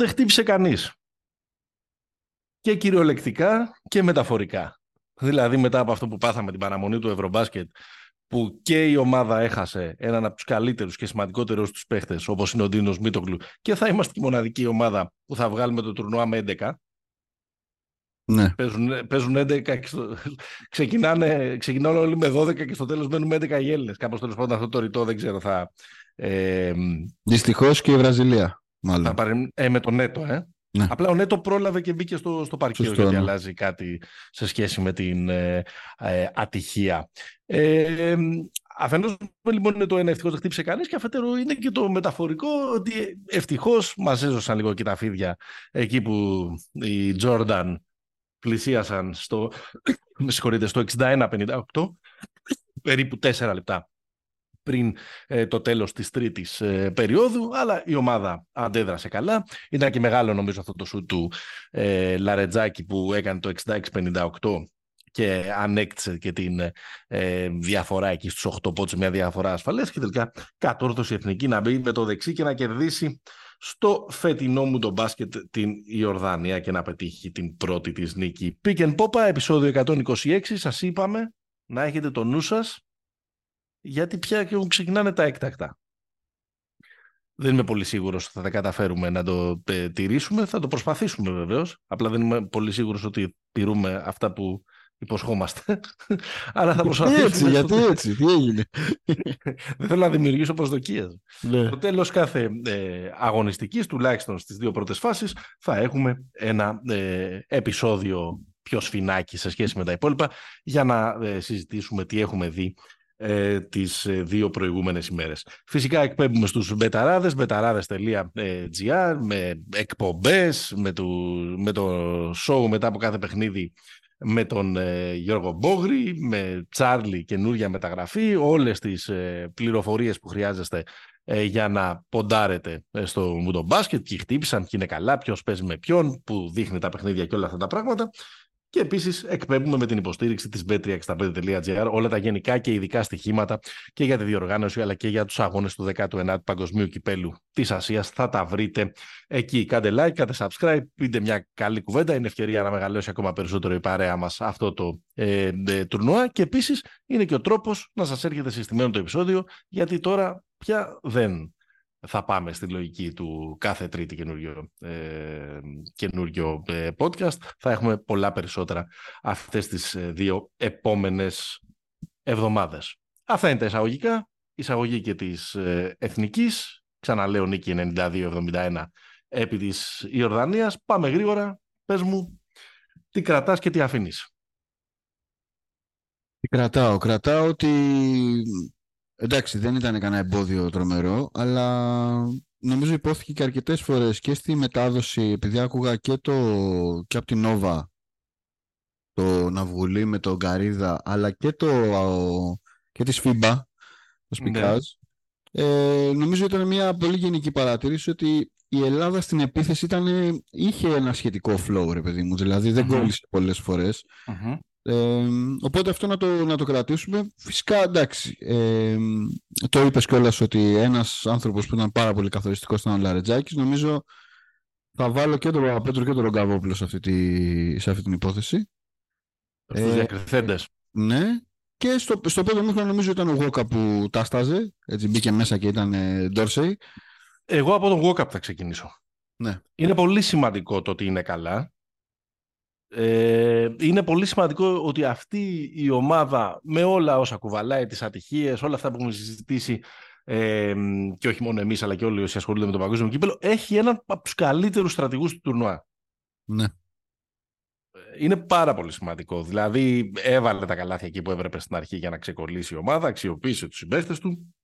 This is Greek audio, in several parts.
Ευτυχώς που δεν χτύπησε κανείς. Και κυριολεκτικά και μεταφορικά. Δηλαδή μετά από αυτό που πάθαμε την παραμονή του Ευρωμπάσκετ που και η ομάδα έχασε έναν από τους καλύτερους και σημαντικότερους τους παίχτες όπως είναι ο Ντίνος Μίτογλου και θα είμαστε η μοναδική ομάδα που θα βγάλουμε το τουρνουά με 11 ναι. Παίζουν, παίζουν 11 και στο... ξεκινάνε, ξεκινάνε όλοι με 12 και στο τέλος μένουν 11 οι Έλληνες. Κάπως τέλος πάντων αυτό το ρητό δεν ξέρω θα... Ε, Δυστυχώς και η Βραζιλία μάλλον. Θα πάρει, ε, με τον Νέτο, ε. Ναι. Απλά ο Νέτο πρόλαβε και μπήκε στο, στο παρκείο Σωστό, γιατί ναι. αλλάζει κάτι σε σχέση με την ε, ε, ατυχία. Ε, Αφενός λοιπόν είναι το ένα ευτυχώς δεν χτύπησε κανείς και αφετέρου είναι και το μεταφορικό ότι ευτυχώς μας έζωσαν λίγο και τα φίδια εκεί που οι Τζόρνταν πλησίασαν στο, με στο 61-58, περίπου 4 λεπτά πριν ε, το τέλος της τρίτης ε, περίοδου, αλλά η ομάδα αντέδρασε καλά. Ήταν και μεγάλο νομίζω αυτό το σου του ε, Λαρετζάκη που έκανε το 66-58 και ανέκτησε και την ε, διαφορά εκεί στους 8 πόντους, μια διαφορά ασφαλές και τελικά κατόρθωσε η Εθνική να μπει με το δεξί και να κερδίσει στο φετινό μου το μπάσκετ την Ιορδανία και να πετύχει την πρώτη της νίκη. Pick and Popa, επεισόδιο 126, σας είπαμε να έχετε το νου σας γιατί πια και ξεκινάνε τα έκτακτα. Δεν είμαι πολύ σίγουρος ότι θα τα καταφέρουμε να το ε, τηρήσουμε. Θα το προσπαθήσουμε βεβαίως. Απλά δεν είμαι πολύ σίγουρος ότι τηρούμε αυτά που υποσχόμαστε. Αλλά θα προσπαθήσουμε. Έτσι, γιατί έτσι, τι έγινε; δεν θέλω να δημιουργήσω προσδοκίες. Ναι. Στο τέλος κάθε ε, αγωνιστικής, τουλάχιστον στις δύο πρώτες φάσεις, θα έχουμε ένα ε, επεισόδιο πιο σφινάκι σε σχέση με τα υπόλοιπα για να ε, συζητήσουμε τι έχουμε δει ε, τις ε, δύο προηγούμενες ημέρες. Φυσικά εκπέμπουμε στους μπεταράδες, μπεταράδες.gr με εκπομπές, με το, με το show μετά από κάθε παιχνίδι με τον ε, Γιώργο Μπόγρη, με Τσάρλι καινούρια μεταγραφή, όλες τις ε, πληροφορίες που χρειάζεστε ε, για να ποντάρετε στο μουντομπάσκετ, ποιοι χτύπησαν, ποιοι είναι καλά, ποιος παίζει με ποιον, που δείχνει τα παιχνίδια και όλα αυτά τα πράγματα. Και επίσης εκπέμπουμε με την υποστήριξη της bet365.gr όλα τα γενικά και ειδικά στοιχήματα και για τη διοργάνωση αλλά και για τους αγώνες του 19ου Παγκοσμίου Κυπέλου της Ασίας. Θα τα βρείτε εκεί. Κάντε like, κάντε subscribe, πείτε μια καλή κουβέντα. Είναι ευκαιρία να μεγαλώσει ακόμα περισσότερο η παρέα μας αυτό το ε, ε, τουρνουά. Και επίσης είναι και ο τρόπος να σας έρχεται συστημένο το επεισόδιο, γιατί τώρα πια δεν θα πάμε στη λογική του κάθε τρίτη καινούριο, ε, καινούριο ε, podcast. Θα έχουμε πολλά περισσότερα αυτές τις ε, δύο επόμενες εβδομάδες. Αυτά είναι τα εισαγωγικά. Εισαγωγή και της ε, Εθνικής. Ξαναλέω νίκη 92-71 επί της Ιορδανίας. Πάμε γρήγορα. Πες μου τι κρατάς και τι αφήνεις. Τι κρατάω; Κρατάω ότι Εντάξει, δεν ήταν κανένα εμπόδιο τρομερό, αλλά νομίζω υπόθηκε και αρκετές φορές και στη μετάδοση, επειδή άκουγα και, το, και από την Νόβα το Ναυγουλή με τον Γκαρίδα, αλλά και, το, και τη Σφίμπα, το Σπικάζ. Ναι. Ε, νομίζω ήταν μια πολύ γενική παρατήρηση ότι η Ελλάδα στην επίθεση ήταν, είχε ένα σχετικό flow, ρε παιδί μου. Δηλαδή δεν mm κόλλησε πολλές φορές. Ε, οπότε αυτό να το, να το κρατήσουμε. Φυσικά εντάξει. Ε, το είπες κιόλας ότι ένας άνθρωπος που ήταν πάρα πολύ καθοριστικός ήταν ο Λαρετζάκης. Νομίζω θα βάλω και τον Παπαπέτρο και τον Ρογκαβόπουλο σε αυτή, τη, σε αυτή την υπόθεση. Στους ε, διακριθέντες. Ναι. Και στο, στο πρώτο μήχρονο νομίζω ήταν ο Γόκα που τα στάζε. Έτσι μπήκε μέσα και ήταν Ντόρσεϊ. Εγώ από τον Γόκα θα ξεκινήσω. Ναι. Είναι πολύ σημαντικό το ότι είναι καλά. Ε, είναι πολύ σημαντικό ότι αυτή η ομάδα με όλα όσα κουβαλάει, τις ατυχίες, όλα αυτά που έχουμε συζητήσει ε, και όχι μόνο εμείς αλλά και όλοι όσοι ασχολούνται με το παγκόσμιο κύπελο, έχει έναν από τους καλύτερους στρατηγούς του τουρνουά. Ναι. Είναι πάρα πολύ σημαντικό. Δηλαδή έβαλε τα καλάθια εκεί που έπρεπε στην αρχή για να ξεκολλήσει η ομάδα, αξιοποίησε τους συμπαίχτες του,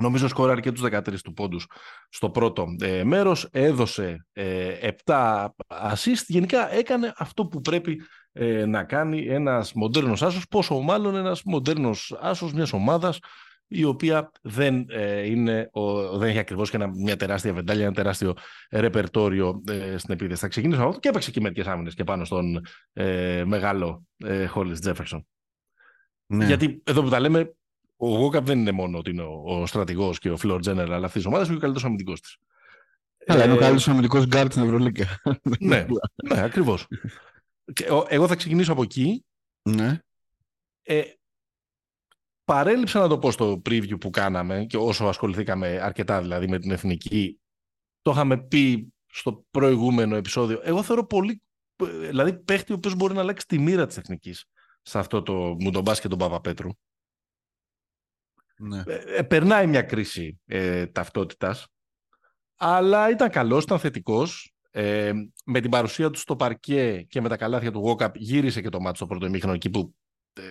Νομίζω σκόραρε και τους 13 του πόντους στο πρώτο ε, μέρος, έδωσε ε, 7 assist, γενικά έκανε αυτό που πρέπει ε, να κάνει ένας μοντέρνος άσος, πόσο μάλλον ένας μοντέρνος άσος μιας ομάδας η οποία δεν, ε, είναι, ο, δεν έχει ακριβώς και ένα, μια τεράστια βεντάλια, ένα τεράστιο ρεπερτόριο ε, στην επίθεση. Θα ξεκινήσω αυτό και έπαιξε και μερικές άμυνες και πάνω στον μεγάλο Χόλις Τζέφερσον. Ναι. Γιατί εδώ που τα λέμε, ο Γουόκαπ δεν είναι μόνο ότι είναι ο, ο στρατηγός και ο floor general αυτή τη ομάδα, είναι και ο καλύτερος αμυντικός της. Αλλά είναι ο καλύτερος αμυντικός γκαρντ στην Ευρωλίγκα. ναι, ναι ακριβώς. Εγώ θα ξεκινήσω από εκεί. Ναι. Ε, παρέλειψα να το πω στο preview που κάναμε και όσο ασχοληθήκαμε αρκετά δηλαδή με την εθνική. Το είχαμε πει στο προηγούμενο επεισόδιο. Εγώ θεωρώ πολύ. Δηλαδή, παίχτη ο οποίος μπορεί να αλλάξει τη μοίρα της εθνικής σε αυτό το μου τον μπάσκετ τον Παπαπέτρου. Ναι. Ε, ε, περνάει μια κρίση ε, ταυτότητας, αλλά ήταν καλός, ήταν θετικός. Ε, με την παρουσία του στο παρκέ και με τα καλάθια του Walkup γύρισε και το μάτι στο πρώτο ημίχρονο εκεί που ε,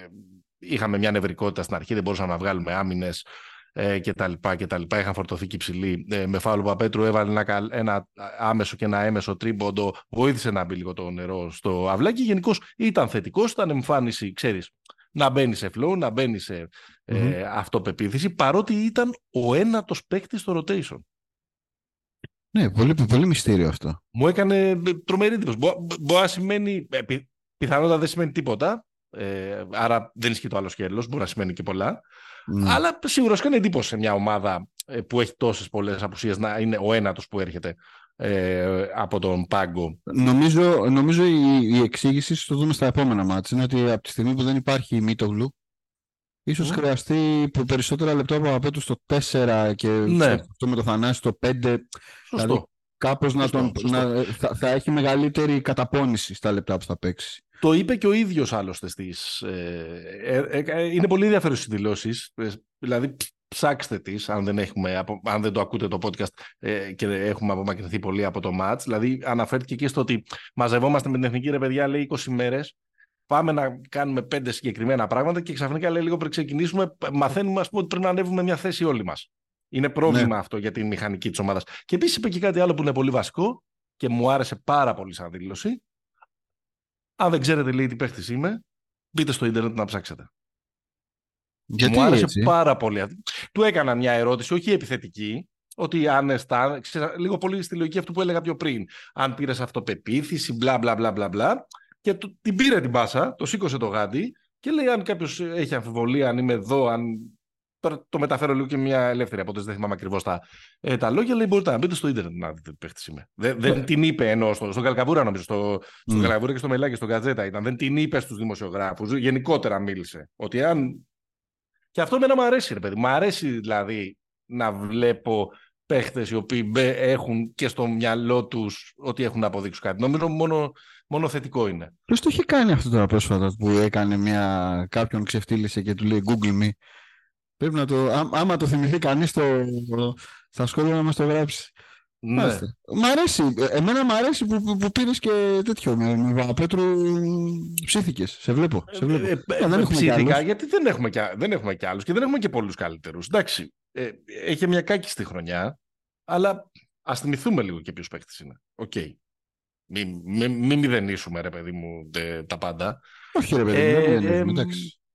είχαμε μια νευρικότητα στην αρχή, δεν μπορούσαμε να βγάλουμε άμυνες ε, και τα λοιπά και τα λοιπά. Είχαν φορτωθεί και ψηλοί. Ε, με φάουλο Παπέτρου έβαλε ένα, ένα άμεσο και ένα έμεσο τρίμποντο. Βοήθησε να μπει λίγο το νερό στο αυλάκι. Γενικώς ήταν θετικός, ήταν εμφάνιση, ξέρεις, να μπαίνει σε flow, να μπαίνει σε ε, αυτοπεποίθηση, παρότι ήταν ο ένατος παίκτης στο rotation. Ναι, πολύ, πολύ μυστήριο αυτό. Μου έκανε ε, τρομερή εντύπωση. Μπορεί να σημαίνει, ε, πιθανότατα δεν σημαίνει τίποτα, ε, άρα δεν ισχύει το άλλο σκέλος, μπορεί να σημαίνει και πολλά. Ναι. Αλλά σίγουρα σου κάνει εντύπωση σε μια ομάδα ε, που έχει τόσες πολλές απουσίες να είναι ο ένατος που έρχεται ε, από τον πάγκο. Νομίζω, νομίζω η, η εξήγηση, το δούμε στα επόμενα μάτια, είναι ότι από τη στιγμή που δεν υπάρχει η Μίτογλου, ίσως mm. χρειαστεί περισσότερα λεπτά από απέτου στο 4 και ναι. αυτό με το Θανάση στο 5. Σωστό. Δηλαδή, κάπως να τον, Να, θα, θα, έχει μεγαλύτερη καταπώνηση στα λεπτά που θα παίξει. Το είπε και ο ίδιος άλλωστε στις... Ε, ε, ε, είναι πολύ ενδιαφέρον στις δηλώσεις. Δηλαδή ψάξτε τις αν δεν, έχουμε, αν δεν το ακούτε το podcast και έχουμε απομακρυνθεί πολύ από το match. Δηλαδή αναφέρθηκε και στο ότι μαζευόμαστε με την εθνική ρε παιδιά λέει 20 μέρες πάμε να κάνουμε πέντε συγκεκριμένα πράγματα και ξαφνικά λέει λίγο πριν ξεκινήσουμε μαθαίνουμε ας πούμε, ότι πρέπει να ανέβουμε μια θέση όλοι μας. Είναι πρόβλημα ναι. αυτό για τη μηχανική της ομάδας. Και επίσης είπε και κάτι άλλο που είναι πολύ βασικό και μου άρεσε πάρα πολύ σαν δήλωση αν δεν ξέρετε λέει τι παίχτης είμαι, μπείτε στο ίντερνετ να ψάξετε. Γιατί Μου άρεσε έτσι; πάρα πολύ. Του έκανα μια ερώτηση, όχι επιθετική, ότι αν αισθάνεσαι, λίγο πολύ στη λογική αυτού που έλεγα πιο πριν. Αν πήρες αυτοπεποίθηση, μπλα μπλα μπλα μπλα μπλα. Και το, την πήρε την πάσα, το σήκωσε το γάντι και λέει: Αν κάποιος έχει αμφιβολία, αν είμαι εδώ, αν Τώρα το μεταφέρω λίγο και μια ελεύθερη από δεν θυμάμαι ακριβώς τα, ε, τα λόγια. Λέει: Μπορείτε να μπείτε στο Ιντερνετ να δείτε τι παίχτης είμαι. Δεν, δεν ναι. την είπε ενώ στο, στον Καλκαβούρα, νομίζω. Στο, στον mm. Καλκαβούρα και στο Μελάκι, στον Κατζέτα ήταν. Δεν την είπε στους δημοσιογράφους. Γενικότερα μίλησε. Ότι αν. Και αυτό εμένα μου αρέσει, ρε παιδί. Μου αρέσει δηλαδή να βλέπω παίχτες οι οποίοι έχουν και στο μυαλό τους ότι έχουν να αποδείξουν κάτι. Νομίζω μόνο, μόνο θετικό είναι. Ποιος το είχε κάνει αυτό τώρα πρόσφατα που έκανε μια. κάποιον ξεφτύλισε και του λέει Google me Πρέπει να το, ά, άμα το θυμηθεί κανείς το, στα σχόλια να μας το γράψει. Ναι. Μ' αρέσει. Εμένα μ' αρέσει που, που, που πήρες και τέτοιο. Με, με Πέτρου ψήθηκες. Σε βλέπω. Σε βλέπω. Ε, ε, ε, δεν ψήθηκα γιατί δεν έχουμε, και, δεν έχουμε και άλλους και δεν έχουμε και πολλούς καλύτερους. Εντάξει, ε, έχει μια κάκιστη χρονιά, αλλά ας θυμηθούμε λίγο και ποιος παίχτης είναι. Ok. Okay. Μην μη, μη μηδενίσουμε, ρε παιδί μου, τα πάντα. Όχι, ρε παιδί μου, ε,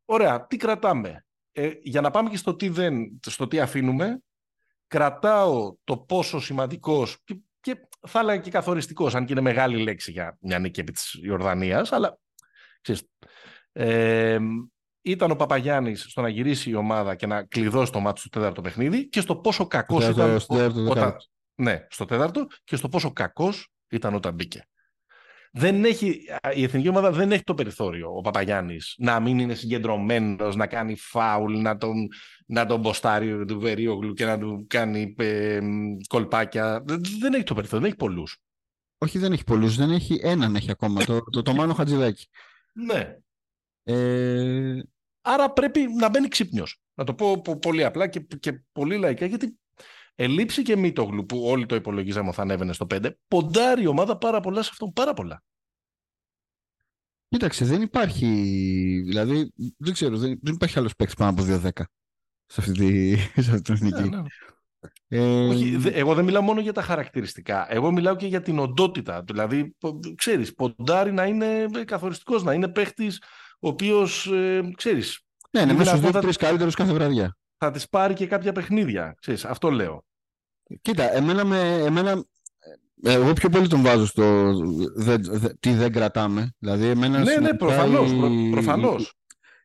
Ωραία, τι κρατάμε ε, για να πάμε και στο τι, δεν, στο τι αφήνουμε, κρατάω το πόσο σημαντικός και, και θα έλεγα και καθοριστικός, αν και είναι μεγάλη λέξη για μια νίκη επί της Ιορδανίας, αλλά ξέρεις, ε, ήταν ο Παπαγιάννης στο να γυρίσει η ομάδα και να κλειδώσει το μάτι στο τέταρτο παιχνίδι και στο πόσο κακός ήταν... Στο όταν, ναι, στο τέταρτο και στο πόσο κακός ήταν όταν μπήκε δεν έχει, η εθνική ομάδα δεν έχει το περιθώριο ο Παπαγιάννης να μην είναι συγκεντρωμένος, να κάνει φάουλ, να τον, να τον μποστάρει του Βερίογλου και να του κάνει ε, κολπάκια. Δεν έχει το περιθώριο, δεν έχει πολλούς. Όχι, δεν έχει πολλούς, δεν έχει έναν έχει ακόμα. το, το, το Μάνο Χατζηδάκη. Ναι. Ε... Άρα πρέπει να μπαίνει ξύπνιος. Να το πω πολύ απλά και, και πολύ λαϊκά, γιατί Ελείψει και Μίτογλου που όλοι το υπολογίζαμε ότι θα ανέβαινε στο 5. Ποντάρει η ομάδα πάρα πολλά σε αυτόν. Πάρα πολλά. Κοίταξε, δεν υπάρχει. Δηλαδή, δεν ξέρω, δεν, δεν υπάρχει άλλος παίκτης πάνω από 2-10 σε αυτή, τη, σε αυτή την εθνική. Ναι, ναι. Ε... Όχι, εγώ δεν μιλάω μόνο για τα χαρακτηριστικά. Εγώ μιλάω και για την οντότητα. Δηλαδή, ξέρεις, ποντάρει να είναι καθοριστικός, να είναι παίχτης ο οποίος, ε, ξέρεις... Ναι, είναι μέσα στους δύο-τρεις καλύτερους κάθε βραδιά. Θα τις πάρει και κάποια παιχνίδια. Ξέρεις, αυτό λέω. Κοίτα, εμένα, με, εμένα ε, εγώ πιο πολύ τον βάζω στο δε, δε, τι δεν κρατάμε. Δηλαδή, εμένα ναι, ναι, προφανώς, η, προφανώς. Η,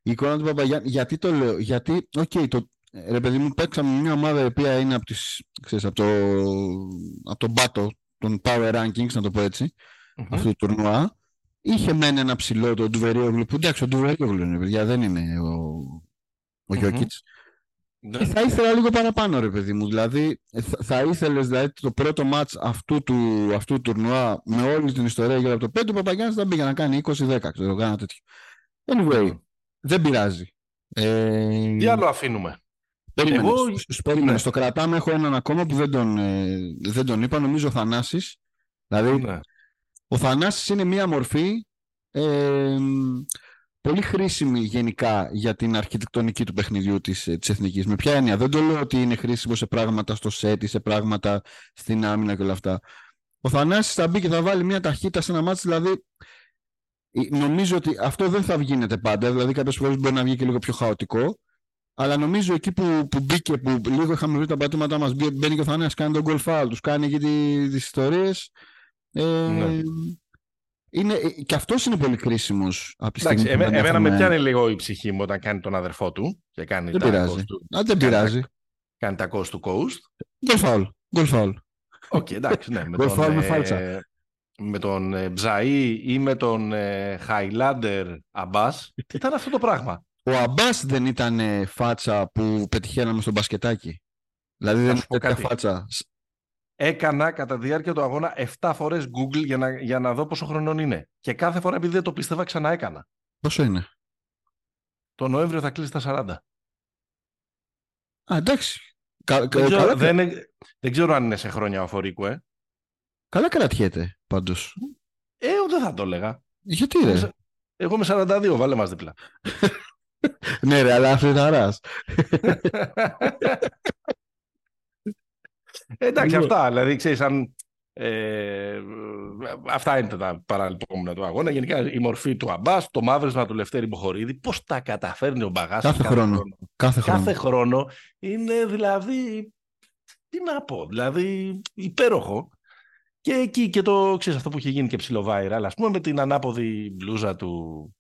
η, εικόνα του Παπαγιάννη, γιατί το λέω, γιατί, ok, okay, το, ρε παιδί μου, παίξαμε μια ομάδα η οποία είναι από, τις, ξέρεις, από, το, από τον πάτο των Power Rankings, να το πω έτσι, mm-hmm. αυτού του τουρνουά. Είχε μείνει ένα ψηλό το Ντουβέριογλου, που εντάξει, ο Ντουβέριογλου είναι, παιδιά, δεν είναι ο, ο mm-hmm. Ναι. θα ήθελα λίγο παραπάνω, ρε παιδί μου. Δηλαδή, θα, θα ήθελες δηλαδή, το πρώτο ματς αυτού του, αυτού του τουρνουά με όλη την ιστορία για το 5, ο Παπαγιάννης θα 'πρεπε να κάνει 20-10, ξέρω, κάνα τέτοιο. Anyway, δεν πειράζει. Ε... Τι άλλο αφήνουμε; Περίμενε, Εγώ... περίμενε. Ναι. Στο κρατάμε έχω έναν ακόμα που δεν τον, ε, δεν τον είπα, νομίζω ο Θανάσης. Δηλαδή, ναι. ο Θανάσης είναι μία μορφή ε, πολύ χρήσιμη γενικά για την αρχιτεκτονική του παιχνιδιού της, ε, της εθνικής. Με ποια έννοια; Δεν το λέω ότι είναι χρήσιμο σε πράγματα στο σετ ή σε πράγματα στην άμυνα και όλα αυτά. Ο Θανάσης θα μπει και θα βάλει μια ταχύτητα σε ένα μάτι, δηλαδή ε, νομίζω ότι αυτό δεν θα βγαίνεται πάντα, δηλαδή κάποιες φορές μπορεί να βγει και λίγο πιο χαοτικό. Αλλά νομίζω εκεί που, που μπήκε, που λίγο είχαμε βρει τα πατήματά μας, μπαίνει και ο Θανάσης, κάνει τον goal foul, τους κάνει εκεί τις ιστορίες. Ε, ναι. Είναι, ε, και αυτός είναι πολύ κρίσιμος από τη στιγμή εμέ, Εμένα με πιάνει λίγο η ψυχή μου όταν κάνει τον αδερφό του και κάνει δεν τα πειράζει. Του, Α, δεν πειράζει. Κάνει τα coast to coast. Goal foul. Goal foul. Οκ, okay, εντάξει, ναι. Με τον, με φάλτσα με τον ε, Μπζαή ή με τον ε, Χάιλάντερ Αμπάς, ήταν αυτό το πράγμα. Ο Αμπάς δεν ήταν ε, φάτσα που πετυχαίναμε στο μπασκετάκι. Δηλαδή δεν ήταν φάτσα. Έκανα κατά τη διάρκεια του αγώνα 7 φορές Google για να, για να δω πόσο χρονών είναι. Και κάθε φορά επειδή δεν το πίστευα ξανά έκανα. Πόσο είναι; Το Νοέμβριο θα κλείσει τα 40. Α, εντάξει. Κα, δεν, ξέρω, δεν, δεν, ξέρω αν είναι σε χρόνια ο Αφορίκου, ε. Καλά κρατιέται πάντως. Ε, δεν θα το έλεγα. Γιατί ρε; Εγώ είμαι 42, βάλε μας δίπλα. ναι ρε, αλλά αφριταράς. Εντάξει, αυτά. Δηλαδή, ξέρεις, αν... Ε, αυτά είναι τα παραλυπόμενα του αγώνα. Γενικά η μορφή του Αμπάς, το μαύρισμα του Λευτέρη Μποχορίδη, πώς τα καταφέρνει ο Μπαγάς κάθε, κάθε, χρόνο. Κάθε, χρόνο. κάθε χρόνο. Είναι δηλαδή. Τι να πω, δηλαδή υπέροχο. Και εκεί και το, ξέρεις, αυτό που είχε γίνει και ψιλοβάιρα, ας πούμε με την ανάποδη μπλούζα του,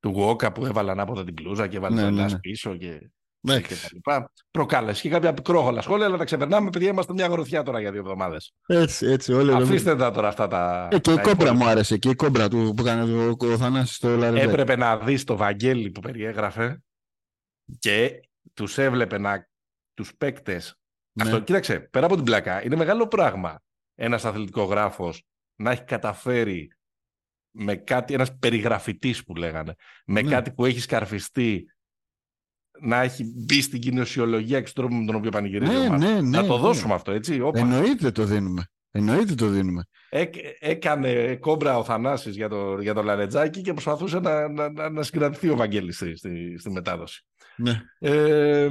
του Γουόκα που έβαλε ανάποδα την μπλούζα και έβαλε ναι, ναι, ναι. πίσω και, ναι. και τα λοιπά. Προκάλεσε και κάποια πικρόχολα σχόλια, αλλά τα ξεπερνάμε, παιδιά, είμαστε μια γροθιά τώρα για δύο εβδομάδες. Έτσι, έτσι. Όλοι Αφήστε τα τώρα αυτά τα... Ε, και η κόμπρα μου άρεσε, και η κόμπρα του που έκανε ο, ο Θανάσης στο Λαρεβέ. Έπρεπε να δεις το Βαγγέλη που περιέγραφε και τους έβλεπε να τους παίκτες ναι. Αυτό, κοίταξε, πέρα από την πλάκα, είναι μεγάλο πράγμα ένας αθλητικογράφος να έχει καταφέρει με κάτι, ένας περιγραφητής που λέγανε, με ναι. κάτι που έχει σκαρφιστεί να έχει μπει στην κοινωσιολογία και στον τρόπο με τον οποίο πανηγυρίζει ναι, ναι, ναι, να το ναι. δώσουμε αυτό, έτσι. Όπα. Εννοείται το δίνουμε. Εννοείται το δίνουμε. έκανε κόμπρα ο Θανάσης για το, για το Λαρετζάκι και προσπαθούσε να, να, να, να συγκρατηθεί ο Βαγγέλης στη, στη, στη μετάδοση. Ναι. Ε,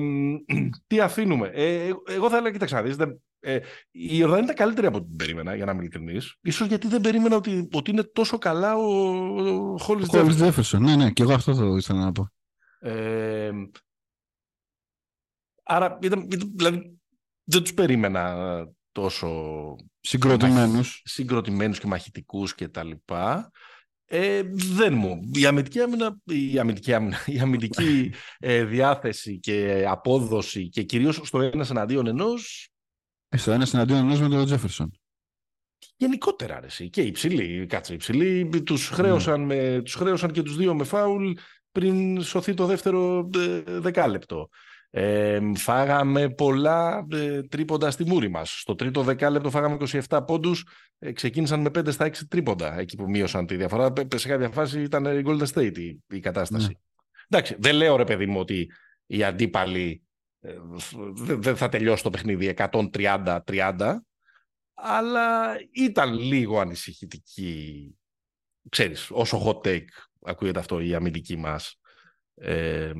τι αφήνουμε. Ε, εγώ θα έλεγα, κοίταξε να δεις, ε, η Ιορδανία ήταν καλύτερη από ό,τι την περίμενα, για να είμαι ειλικρινής. σω γιατί δεν περίμενα ότι, ότι είναι τόσο καλά ο, ο Χόλις Τζέφερσον. Ναι, ναι, και εγώ αυτό θα ήθελα να πω. Ε, άρα, ήταν, δηλαδή, δεν τους περίμενα τόσο συγκροτημένους, συγκροτημένους και μαχητικούς και τα λοιπά. Ε, δεν μου. Η αμυντική άμυνα, η αμυντική, άμυνα, η αμυντική ε, διάθεση και απόδοση και κυρίως στο ένα εναντίον ενός ε, στο ένα εναντίον ενός με τον Τζέφερσον. Γενικότερα αρέσει. Και οι υψηλοί, κάτσε, οι υψηλοί τους χρέωσαν, ναι. με, τους χρέωσαν και τους δύο με φάουλ πριν σωθεί το δεύτερο ε, δεκάλεπτο. Ε, φάγαμε πολλά ε, τρίποντα στη μούρη μας. Στο τρίτο δεκάλεπτο φάγαμε 27 πόντους, ε, ξεκίνησαν με 5 στα 6 τρίποντα εκεί που μείωσαν τη διαφορά. Σε κάποια φάση ήταν η Golden State η, η κατάσταση. Ναι. Εντάξει, δεν λέω ρε παιδί μου ότι οι αντίπαλοι ε, δεν θα τελειώσει το παιχνίδι 130-30, αλλά ήταν λίγο ανησυχητική, ξέρεις, όσο hot take ακούγεται αυτό η αμυντική μας ε,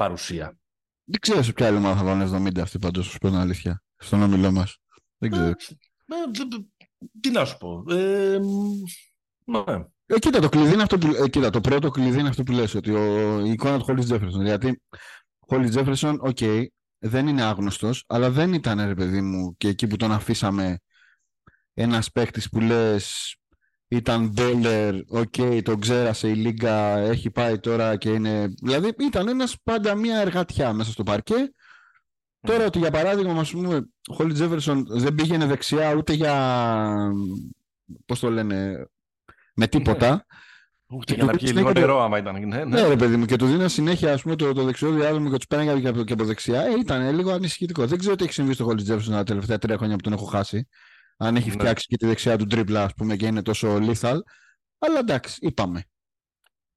παρουσία. Δεν ξέρω σε ποια άλλη ομάδα θα βάλουν 70 αυτή πάντως, σου πω την αλήθεια, στον όμιλό μας. Δεν ξέρω. Ε, τι να σου πω. Ε, ναι. Ε, κοίτα, το κλειδί είναι αυτό που, ε, κοίτα, το πρώτο κλειδί είναι αυτό που λες, ότι ο, η εικόνα του Χόλις Τζέφερσον. Γιατί Χόλις Τζέφερσον, οκ, δεν είναι άγνωστος, αλλά δεν ήταν, ρε παιδί μου, και εκεί που τον αφήσαμε ένας παίκτης που λες ήταν baller, ok, okay, τον ξέρασε η Λίγκα, έχει πάει τώρα και είναι... Δηλαδή ήταν ένας πάντα μια εργατιά μέσα στο παρκέ. Τώρα ότι για παράδειγμα, ας πούμε, ο Χόλις Τζέφερσον δεν πήγαινε δεξιά ούτε για, πώς το λένε, με τίποτα. Ούτε για να πιει λίγο νερό, άμα ήταν. Ναι, ναι. ναι, ρε παιδί μου, και του δίναν συνέχεια ας πούμε, το, το δεξιό διάδρομο και τους πέραγε και, από, και από δεξιά. Ε, ήταν λίγο ανησυχητικό. Δεν ξέρω τι έχει συμβεί στο Χόλις Τζέφερσον τα τελευταία τρία χρόνια που τον έχω χάσει αν έχει ναι. φτιάξει και τη δεξιά του τρίπλα, ας πούμε, και είναι τόσο lethal. Αλλά εντάξει, είπαμε.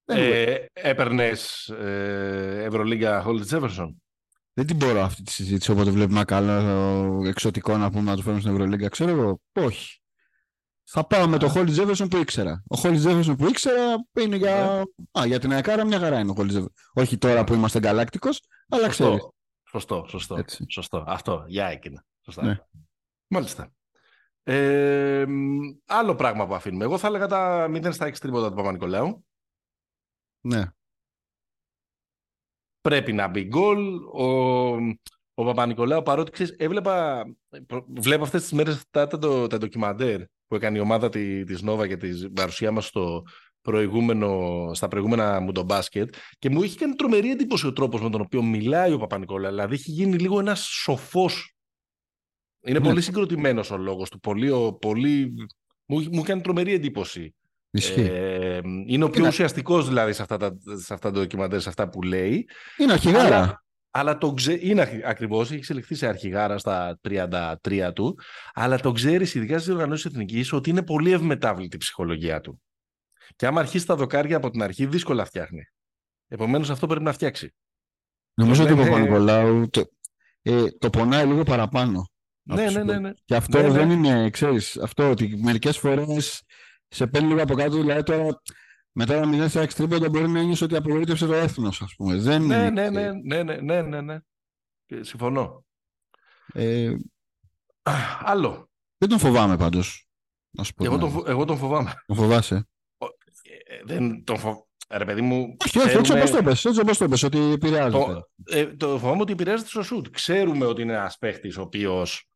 Ε, Έπαιρνες ε, Ευρωλίγκα Χόλις Τζέφερσον; Δεν την μπορώ αυτή τη συζήτηση, όποτε βλέπουμε ένα καλό εξωτικό να πούμε να το φέρουμε στην Ευρωλίγκα. Ξέρω εγώ, όχι. Θα πάω με το Χόλις Τζέφερσον που ήξερα. Ο Χόλις Τζέφερσον που ήξερα είναι για. Ναι. Α, για την Αεκάρα μια χαρά είναι ο Χόλις Τζέφερσον. Όχι τώρα που είμαστε γκαλάκτικο, αλλά ξέρεις. Σωστό, σωστό. σωστό. Αυτό, για εκείνα. Σωστά. Ναι. Μάλιστα. Ε, άλλο πράγμα που αφήνουμε. Εγώ θα έλεγα τα 0 στα 6 τρίποτα του Παπα-Νικολάου. Ναι. Πρέπει να μπει γκολ. Ο, ο Παπα-Νικολάου, παρότι ξέρεις, έβλεπα, βλέπω αυτές τις μέρες τα, τα, τα ντοκιμαντέρ που έκανε η ομάδα τη, της Νόβα και της παρουσία μας στο προηγούμενο, στα προηγούμενα μου το μπάσκετ και μου είχε κάνει τρομερή εντύπωση ο τρόπος με τον οποίο μιλάει ο Παπα-Νικολάου. Δηλαδή έχει γίνει λίγο ένας σοφός είναι ναι. πολύ συγκροτημένος ο λόγος του. Πολύ, πολύ... Μου, μου κάνει τρομερή εντύπωση. Ε, είναι ο πιο είναι... ουσιαστικός δηλαδή σε αυτά, τα, σε αυτά τα ντοκιμαντέρ, σε αυτά που λέει. Είναι αρχηγάρα. Αλλά, αλλά το ξε... είναι ακριβώς, έχει εξελιχθεί σε αρχηγάρα στα 33 του, αλλά το ξέρεις, ειδικά στις οργανώσεις εθνικής, ότι είναι πολύ ευμετάβλητη η ψυχολογία του. Και άμα αρχίσει τα δοκάρια από την αρχή, δύσκολα φτιάχνει. Επομένως, αυτό πρέπει να φτιάξει. Νομίζω ότι ο Παπα-Νικολάου το, ε, το πονάει λίγο παραπάνω. Ναι, ναι, ναι, ναι. Και αυτό ναι, ναι. δεν είναι, ξέρεις, αυτό ότι μερικές φορές σε παίρνει λίγο από κάτω, δηλαδή τώρα μετά να 0 στα τρίποντα μπορεί να νιώσει ότι απογοήτευσε το έθνος, ας πούμε. Δεν ναι, ναι, ναι, ναι, ναι, ναι, ναι, ναι. Συμφωνώ. Ε... Άλλο. Δεν τον φοβάμαι πάντως. Εγώ, τον, εγώ τον φοβάμαι. Τον φοβάσαι; Ε, δεν τον φοβάμαι. Ρε παιδί μου. Όχι, όχι, έτσι όπως το πες, έτσι όπως το πες, ότι επηρεάζεται. Το, ε, το φοβάμαι ότι επηρεάζεται στο σουτ. Ξέρουμε ότι είναι ένας παίχτης ο οποίος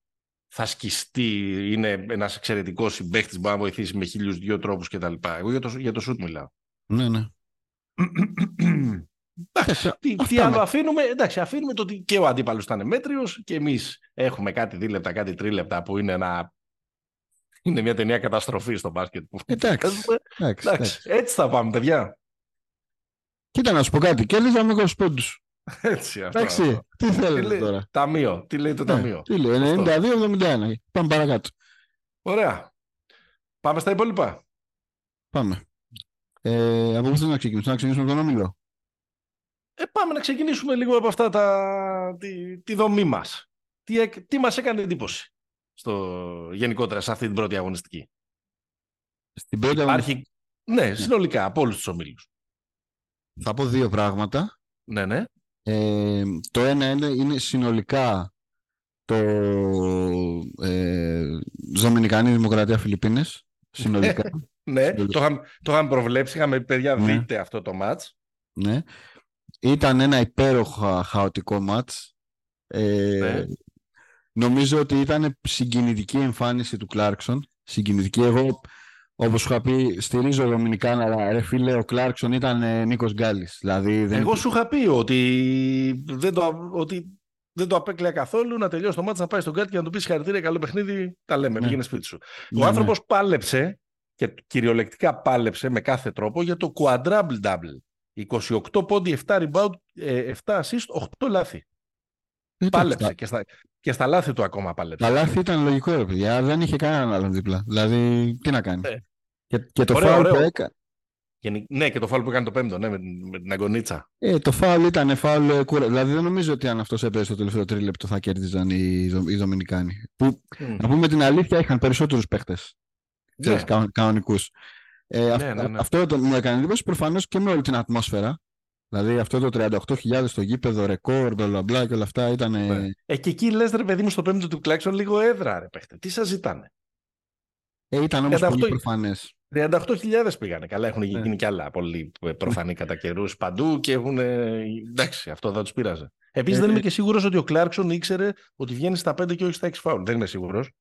θα σκιστεί, είναι ένας εξαιρετικός συμπαίχτης που μπορεί να βοηθήσει με χίλιους δυο τρόπους κτλ. Εγώ για το, για το σουτ μιλάω. Ναι, ναι. Εντάξει, τι, τι άλλο αφήνουμε, εντάξει, αφήνουμε το ότι και ο αντίπαλος ήταν μέτριος και εμείς έχουμε κάτι δίλεπτα, κάτι τρίλεπτα που είναι ένα είναι μια ταινία καταστροφή στο μπάσκετ. Εντάξει, εντάξει, εντάξει, Έτσι θα πάμε, παιδιά. Κοίτα να σου πω κάτι, κέρδιζα με 20 πόντους. Έτσι, αυτό. Εντάξει, τι θέλετε τώρα; Ταμείο, τι λέει το ναι, ταμείο; Τι λέει, 92-71. Πάμε παρακάτω. Ωραία. Πάμε στα υπόλοιπα; Πάμε. Ε, από πού θέλω να ξεκινήσουμε, να ξεκινήσουμε τον όμιλο; Ε, πάμε να ξεκινήσουμε λίγο από αυτά τα, τη, τη δομή μας. Τι, τι μας έκανε εντύπωση στο, γενικότερα σε αυτή την πρώτη αγωνιστική; Στην πρώτη αγωνιστική. Ναι, ναι, συνολικά από όλους τους ομίλους. Θα πω δύο πράγματα. Ναι, ναι. Ε, το ένα είναι, είναι συνολικά το ε, Δομινικανή Δημοκρατία Φιλιππίνες. Συνολικά. ναι, το είχαμε, το είχαμε προβλέψει. Είχαμε παιδιά ναι. δείτε αυτό το μάτς. Ναι. Ήταν ένα υπέροχα χαοτικό μάτς. Ε, ναι. Νομίζω ότι ήταν συγκινητική εμφάνιση του Κλάρκσον. Συγκινητική. Εγώ Όπως σου είχα πει, στηρίζω Δομινικάνα, αλλά ρε φίλε, ο Κλάρκσον ήταν ε, Νίκος Γκάλης. Δηλαδή, δεν... Εγώ σου είχα πει ότι δεν το, ότι δεν το απέκλαια καθόλου να τελειώσει το μάτι, να πάει στον κάτι και να του πεις συγχαρητήρια, καλό παιχνίδι. Τα λέμε, ναι. πήγαινε σπίτι σου. Ναι, ο άνθρωπος ναι. πάλεψε και κυριολεκτικά πάλεψε με κάθε τρόπο για το quadruple double. 28 πόντι, 7 rebound, 7 ε, assist, 8 λάθη. Πάλεψε και στα, και στα λάθη του ακόμα πάλεψε. Τα λάθη ήταν λογικό, ρε παιδιά. Δεν είχε κανέναν άλλον δίπλα. Δηλαδή, τι να κάνει. Ε. Και, και, το ωραίο, φάουλ που έκανε. Ναι, και το φάουλ που έκανε το πέμπτο, ναι, με, με την αγκονίτσα. Ε, το φάουλ ήταν φάουλ ε, κούρα. Δηλαδή, δεν νομίζω ότι αν αυτός έπαιζε στο τελευταίο τρίλεπτο θα κέρδιζαν οι, οι Δομινικάνοι. Που, mm. να πούμε την αλήθεια, είχαν περισσότερους παίχτες. Ναι. Κανονικούς. Ε, ναι, ναι, ναι. Αυτό το, μου έκανε εντύπωση προφανώς και με όλη την ατμόσφαιρα. Δηλαδή αυτό το 38.000 στο γήπεδο, ρεκόρ, μπλα και όλα αυτά ήταν. Ναι. Ε, και εκεί λες, ρε παιδί μου, στο πέμπτο του κλάξον λίγο έδρα, ρε παίχτε. Τι σας ζητάνε; Ε, ήταν όμως πολύ προφανές. 38.000 πήγανε. Καλά, έχουν ναι. γίνει κι άλλα πολύ προφανή κατά καιρούς παντού και έχουν. Εντάξει, αυτό δεν τους πειράζει. Επίσης, ε, δεν είμαι και σίγουρος ότι ο Κλάρκσον ήξερε ότι βγαίνει στα 5 και όχι στα 6 φάουλ. Δεν είμαι σίγουρος.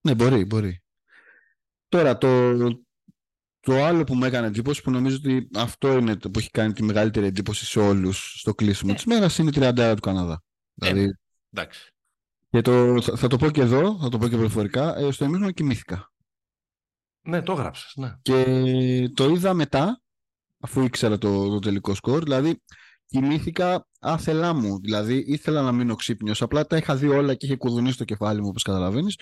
Ναι, μπορεί, μπορεί. Τώρα το, το άλλο που μου έκανε εντύπωση, που νομίζω ότι αυτό είναι το που έχει κάνει τη μεγαλύτερη εντύπωση σε όλους στο κλείσιμο ναι. της μέρας, είναι η 30 του Καναδά. Ε, δηλαδή, εντάξει. Και το, θα, το πω και εδώ, θα το πω και προφορικά, ε, στο εμίχρονο κοιμήθηκα. Ναι, το έγραψες, ναι. Και το είδα μετά, αφού ήξερα το, το τελικό σκορ, δηλαδή κοιμήθηκα άθελά μου, δηλαδή ήθελα να μείνω ξύπνιος, απλά τα είχα δει όλα και είχε κουδουνίσει το κεφάλι μου, όπως καταλαβαίνεις.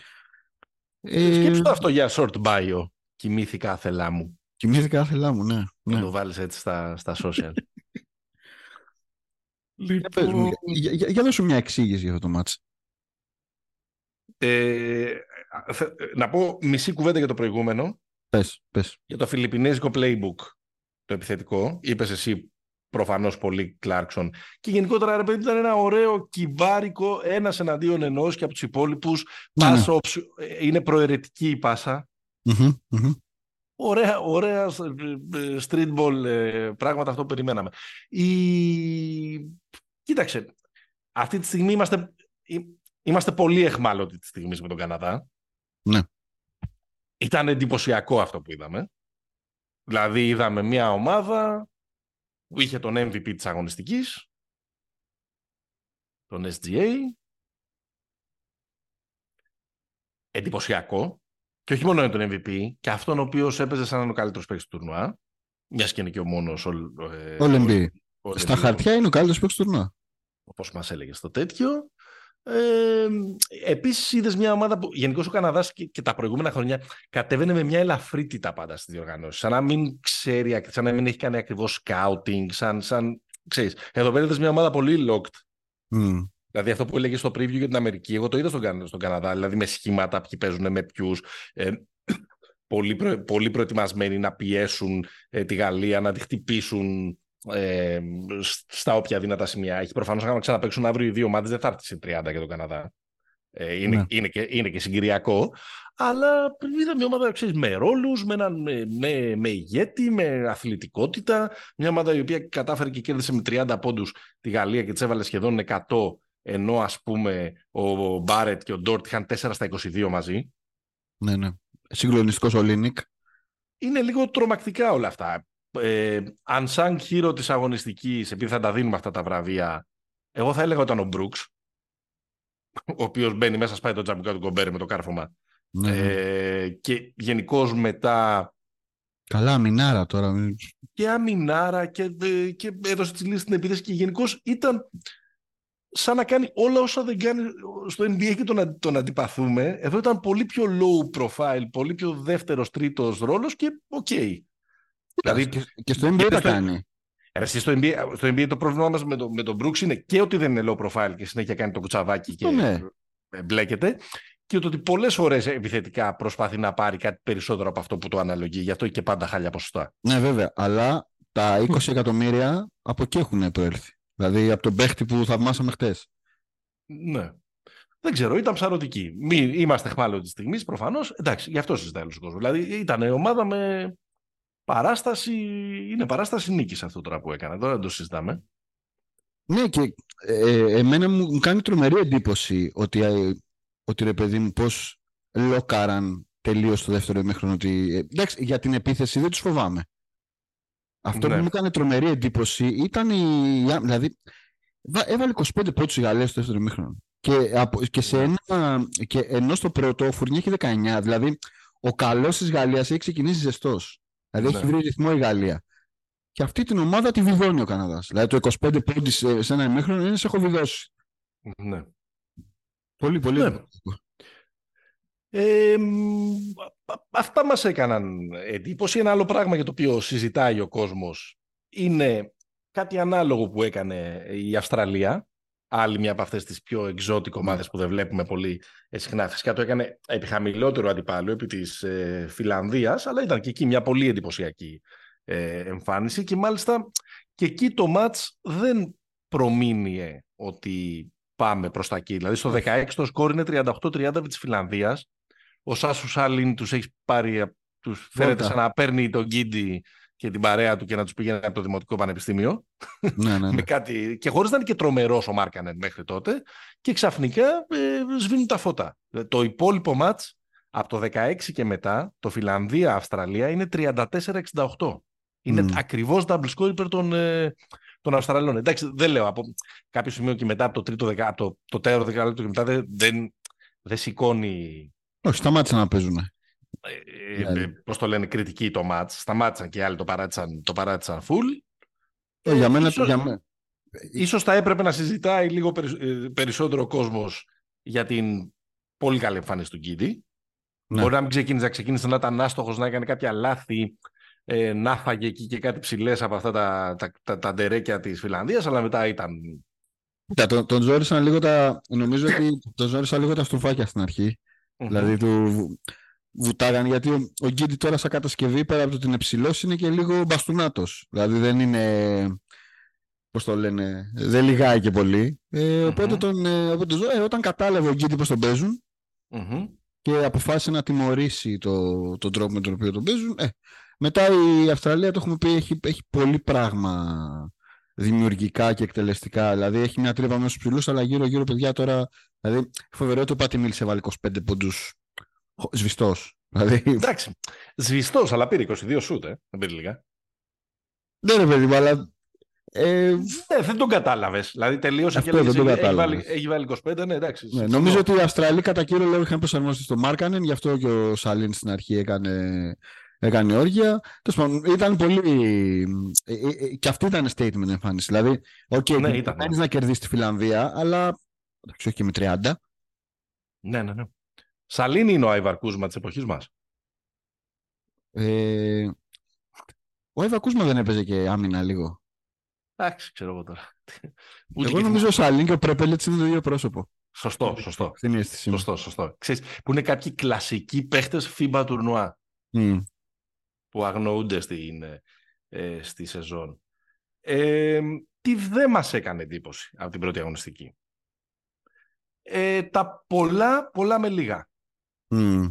Ε, Σκέψου το αυτό για short bio. Κοιμήθηκα άθελά μου. Κοιμήθηκα άθελά μου, ναι. Να ναι. το βάλεις έτσι στα, στα social. λοιπόν... για, για, για, δώσου μια εξήγηση για αυτό το μάτς. Ε, να πω μισή κουβέντα για το προηγούμενο. Πες, πες. Για το φιλιππινέζικο playbook, το επιθετικό. Είπες εσύ προφανώς πολύ Κλάρκσον. Και γενικότερα, ρε παιδί, ήταν ένα ωραίο κυβάρικο ένας εναντίον ενός και από τους υπόλοιπους. Ναι, ναι. Είναι προαιρετική η πασα Ωραία, ωραία ε, streetball ε, πράγματα αυτό που περιμέναμε. Η... Κοίταξε, αυτή τη στιγμή είμαστε, είμαστε πολύ εχμάλωτοι τη στιγμή με τον Καναδά. Ναι. Ήταν εντυπωσιακό αυτό που είδαμε. Δηλαδή είδαμε μια ομάδα που είχε τον MVP της αγωνιστικής, τον SGA, εντυπωσιακό, και όχι μόνο τον MVP, και αυτόν ο οποίος έπαιζε σαν ο καλύτερος παίκτης του τουρνουά, μιας και είναι και ο μόνος... Ο, ε, Στα χαρτιά είναι ο καλύτερος παίκτης του τουρνουά. Όπως μας έλεγε στο τέτοιο. Ε, Επίσης, είδες μια ομάδα που γενικώς ο Καναδάς και, και, τα προηγούμενα χρόνια κατέβαινε με μια ελαφρύτητα πάντα στις διοργανώσεις. Σαν να μην ξέρει, σαν να μην έχει κάνει ακριβώς scouting. Σαν, σαν, ξέρεις, εδώ πέρα είδες μια ομάδα πολύ locked. Mm. Δηλαδή αυτό που έλεγες στο preview για την Αμερική, εγώ το είδα στον, στον Καναδά. Δηλαδή με σχήματα, ποιοι παίζουν με ποιους. Ε, πολύ, προ, πολύ προετοιμασμένοι να πιέσουν ε, τη Γαλλία, να τη χτυπήσουν ε, στα όποια δυνατά σημεία. Έχει προφανώς να ξαναπέξουν αύριο οι δύο ομάδε, δεν θα έρθει σε 30 για τον Καναδά. Ε, είναι, ναι. είναι, και, είναι και συγκυριακό. Αλλά είδα μια ομάδα ξέρεις, με ρόλους, με, με, με, με ηγέτη, με αθλητικότητα. Μια ομάδα η οποία κατάφερε και κέρδισε με 30 πόντους τη Γαλλία και τη έβαλε σχεδόν 100 ενώ ας πούμε ο Μπάρετ και ο Ντόρτ είχαν 4 στα 22 μαζί. Ναι, ναι. Συγκλονιστικός ο Ολίνικ. Είναι λίγο τρομακτικά όλα αυτά ε, unsung hero της αγωνιστικής, επειδή θα τα δίνουμε αυτά τα βραβεία, εγώ θα έλεγα ήταν ο Μπρούξ, ο οποίος μπαίνει μέσα, σπάει το τσαμπουκά του Γκομπέρ με το κάρφωμα. Ναι. Ε, και γενικώς μετά... Καλά, αμυνάρα τώρα. Και αμυνάρα και, και έδωσε τη λύση στην επίθεση και γενικώς ήταν σαν να κάνει όλα όσα δεν κάνει στο NBA και τον, τον αντιπαθούμε. Εδώ ήταν πολύ πιο low profile, πολύ πιο δεύτερος, τρίτος ρόλος και ok. Okay. Δηλαδή, και, στο NBA τα κάνει. Εσύ στο, NBA, στο NBA το πρόβλημά μας με, το, με τον Brooks είναι και ότι δεν είναι low profile και συνέχεια κάνει το κουτσαβάκι και ναι. μπλέκεται και ότι πολλές φορές επιθετικά προσπαθεί να πάρει κάτι περισσότερο από αυτό που το αναλογεί. Γι' αυτό και πάντα χάλια ποσοστά. Ναι, βέβαια. Αλλά τα 20 εκατομμύρια από εκεί έχουν προέλθει. Δηλαδή από τον παίχτη που θαυμάσαμε χτες. Ναι. Δεν ξέρω, ήταν ψαρωτική. Μη, είμαστε χμάλωτοι της στιγμής, προφανώς. Εντάξει, γι' αυτό συζητάει ο κόσμος. Δηλαδή ήταν ομάδα με παράσταση, είναι παράσταση νίκης αυτό τώρα που έκανα. Τώρα δεν το συζητάμε. Ναι και ε, εμένα μου κάνει τρομερή εντύπωση ότι, ε, ότι ρε παιδί μου πώς λοκάραν τελείως το δεύτερο ημίχρονο ότι ε, εντάξει για την επίθεση δεν τους φοβάμαι. Αυτό ναι. που μου έκανε τρομερή εντύπωση ήταν η... Δηλαδή, έβαλε 25 πρώτους η Γαλλία στο δεύτερο ημίχρονο. Και, και, σε ναι. ένα, και ενώ στο πρώτο ο Φουρνί έχει 19. Δηλαδή, ο καλός της Γαλλίας έχει ξεκινήσει ζεστός. Δηλαδή έχει ναι. βρει ρυθμό η Γαλλία. Και αυτή την ομάδα τη βιδώνει ο Καναδάς. Δηλαδή το 25 πόντι σε, σε ένα ημίχρονο είναι σε έχω βιδώσει. Ναι. Πολύ, πολύ. Ναι. Ε, αυτά μας έκαναν εντύπωση. Ένα άλλο πράγμα για το οποίο συζητάει ο κόσμος είναι κάτι ανάλογο που έκανε η Αυστραλία άλλη μια από αυτές τις πιο εξώτικε ομάδες που δεν βλέπουμε πολύ συχνά. Φυσικά το έκανε επί χαμηλότερο αντιπάλου επί της ε, Φιλανδίας, αλλά ήταν και εκεί μια πολύ εντυπωσιακή ε, εμφάνιση και μάλιστα και εκεί το μάτς δεν προμήνυε ότι πάμε προς τα εκεί. Δηλαδή στο 16 το σκόρ είναι 38-30 επί της Φιλανδίας. Ο Σάσου Σάλιν τους έχει πάρει, τους φέρεται σαν να παίρνει τον Γκίντι και την παρέα του και να τους πήγαινε από το Δημοτικό Πανεπιστήμιο. Ναι, ναι, ναι. κάτι... Και χωρίς να είναι και τρομερός ο Μάρκανεν μέχρι τότε. Και ξαφνικά ε, σβήνουν τα φώτα. Το υπόλοιπο μάτς, Από το 16 και μετά, το Φιλανδία-Αυστραλία είναι 34-68. Είναι mm. ακριβώς double score υπέρ των, ε, των Αυστραλών. Εντάξει, δεν λέω από κάποιο σημείο και μετά, από το τρίτο δεκα, από το, το τέταρτο δεκάλεπτο και μετά, δεν, δεν, δεν σηκώνει. Όχι, σταμάτησαν να παίζουν. Ε, ε, δηλαδή. Πώς το λένε, κριτική το μάτς. Σταμάτησαν και οι άλλοι το παράτησαν, το παράτησαν full. Ε, για μένα, ίσως, για μένα. Ίσως θα έπρεπε να συζητάει λίγο ε, περισσότερο ο κόσμος για την πολύ καλή εμφάνιση του Γκίντι. Ναι. Μπορεί να μην ξεκίνησε, να ξεκίνησε να ήταν άστοχος, να έκανε κάποια λάθη, ε, να φάγε εκεί και κάτι ψηλές από αυτά τα, τα, τα, τα ντερέκια της Φιλανδίας, αλλά μετά ήταν. Yeah, τον, τον ζόρισαν λίγο τα. Νομίζω ότι τον ζόρισαν λίγο τα στουφάκια στην αρχη Δηλαδή του βουτάγαν γιατί ο, ο Γκίντι τώρα σαν κατασκευή πέρα από το ότι είναι ψηλός είναι και λίγο μπαστούνάτο. Δηλαδή δεν είναι. Πώς το λένε, δεν λιγάει και πολύ. Ε, οπότε, τον, ε, οπότε ε, όταν κατάλαβε ο Γκίντι πώς τον παιζουν και αποφάσισε να τιμωρήσει το, τον τρόπο με τον οποίο τον παίζουν. Ε, μετά η Αυστραλία, το έχουμε πει, έχει, έχει πολύ πράγμα δημιουργικά και εκτελεστικά. Δηλαδή έχει μια τρύπα μέσα στους ψηλούς, αλλά γύρω-γύρω παιδιά τώρα. Δηλαδή φοβερό ότι ο Πάτη μίλησε βάλει 25 πόντους σβηστός. Δηλαδή... Εντάξει, σβηστός, αλλά πήρε 22 σούτ, ε. δεν πήρε λίγα. Ναι ρε παιδί, αλλά ε, ναι, δεν τον κατάλαβες. Δηλαδή τελείωσε και λέγε, έχει, έχει, βάλει, έχει βάλει 25, ναι, εντάξει. Ναι, νομίζω ότι οι Αυστραλοί κατά κύριο λόγο είχαν προσαρμόσει στο Μάρκανεν, γι' αυτό και ο Σαλίν στην αρχή έκανε, έκανε όργια. ήταν πολύ. Ε, ε, ε, και αυτή ήταν statement εμφάνιση. Δηλαδή, okay, ναι, ήταν. Ναι. να κερδίσει τη Φιλανδία, αλλά. Εντάξει, όχι και με 30. Ναι, ναι, ναι. Σαλίν είναι ο Άιβαρ Κούσμα της εποχής μας. Ε, ο Άιβαρ Κούσμα δεν έπαιζε και άμυνα λίγο. Εντάξει, ξέρω εγώ τώρα. Εγώ νομίζω ο Σαλίν και ο Πρέπελετς είναι το ίδιο πρόσωπο. Σωστό, σωστό. Στην αίσθηση Σωστό, σωστό. Ξέρεις, που είναι κάποιοι κλασικοί παίχτες FIBA τουρνουά. Mm. Που αγνοούνται στην, ε, στη σεζόν. Ε, τι δεν μας έκανε εντύπωση από την πρώτη αγωνιστική. Ε, τα πολλά, πολλά με λίγα. Mm.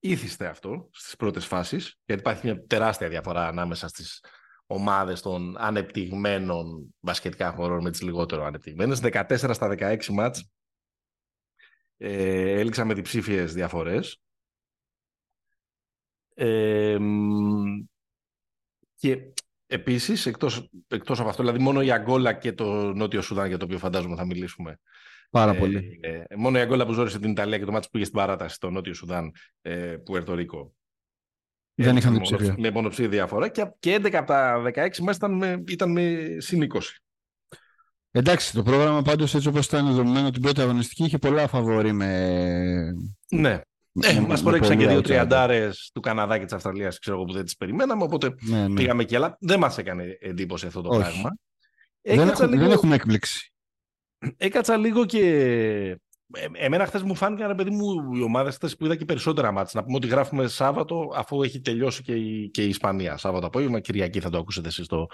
Ήθιστε αυτό στις πρώτες φάσεις, γιατί υπάρχει μια τεράστια διαφορά ανάμεσα στις ομάδες των ανεπτυγμένων μπασκετικά χωρών με τις λιγότερο ανεπτυγμένες. 14 στα 16 μάτς ε, έληξα με διψήφιες διαφορές. Ε, και επίσης, εκτός, εκτός από αυτό, δηλαδή μόνο η Αγκόλα και το Νότιο Σουδάν, για το οποίο φαντάζομαι θα μιλήσουμε. Πάρα ε, πολύ. Ε, μόνο η Αγκόλα που ζόρισε την Ιταλία και το μάτς που πήγε στην παράταση στο Νότιο Σουδάν, ε, που Ερτορίκο. Δεν είχαν ψηφία. Με μονοψήφια διαφορά και, και 11 από τα 16 μέσα ήταν με, ήταν με συν 20. Εντάξει, το πρόγραμμα πάντως έτσι όπως ήταν δομημένο την πρώτη αγωνιστική είχε πολλά φαβορή με... Ναι. Ε, μας προέκυψαν και δύο τριαντάρες του Καναδά και της Αυστραλίας, ξέρω εγώ που δεν τις περιμέναμε. Οπότε ναι, ναι. πήγαμε και άλλα. Δεν μας έκανε εντύπωση αυτό το Όχι. πράγμα. Δεν, έχω, λίγο... δεν έχουμε έκπληξη. Έκατσα λίγο και ε, εμένα χθες μου φάνηκαν, ρε παιδί μου, οι ομάδες χθες που είδα και περισσότερα μάτια. Να πούμε ότι γράφουμε Σάββατο, αφού έχει τελειώσει και η, και η Ισπανία. Σάββατο απόγευμα, Κυριακή θα το ακούσετε εσείς το,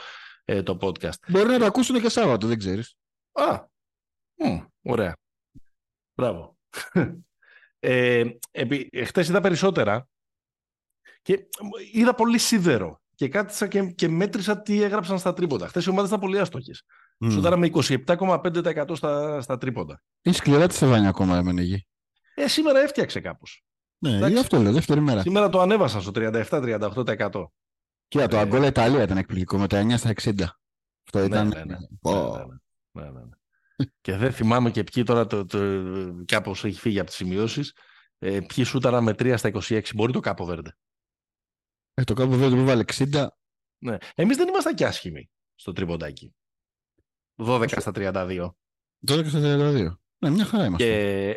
ε, το podcast. Μπορεί να το ακούσουν και Σάββατο, δεν ξέρεις. Α, μ, ωραία. Μπράβο. ε, επί, χτες είδα περισσότερα και είδα πολύ σίδερο και κάθισα και, και μέτρησα τι έγραψαν στα τρίποντα. Χθες οι ομάδες ήταν πολύ άστοχες. Mm. Σούταρα με 27,5% στα, στα τρίποντα. Είναι σκληρά τη Σεβάνια ακόμα, εμένα εκεί. Ε, σήμερα έφτιαξε κάπως. Ναι, γι' αυτό λέω, δεύτερη μέρα. Σήμερα το ανέβασα στο 37-38%. Κοίτα, το ε... Αγκόλα Ιταλία ήταν εκπληκτικό με τα 9 στα 60. Αυτό ναι, ήταν. Ναι, ναι, ναι. Oh. ναι, ναι, ναι, ναι. και δεν θυμάμαι και ποιοι τώρα το, το, κάπως έχει φύγει από τις σημειώσεις. Ε, ποιοι σούταρα με 3 στα 26. Μπορεί το Κάπο Βέρντε. Ε, το Κάπο Βέρντε που βάλε 60. Ναι. Εμείς δεν ήμασταν και άσχημοι στο τριμποντάκι. 12 στα 32. 12 στα 32. Ναι, μια χαρά είμαστε.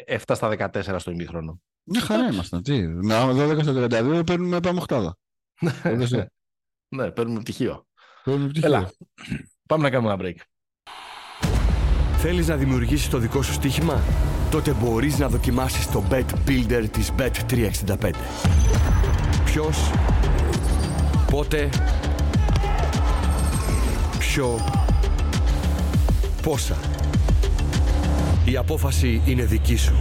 Και 7 στα 14 στο ημίχρονο. Μια χαρά ήμασταν. Τι. Με 12 στα 32 παίρνουμε πάμε οχτάδα. ναι, παίρνουμε πτυχίο. Παίρνουμε πτυχίο. Έλα. Πάμε να κάνουμε ένα break. Θέλεις να δημιουργήσεις το δικό σου στοίχημα; Τότε μπορείς να δοκιμάσεις το Bet Builder της Bet365. Ποιος, πότε, ποιο, πόσα; Η απόφαση είναι δική σου.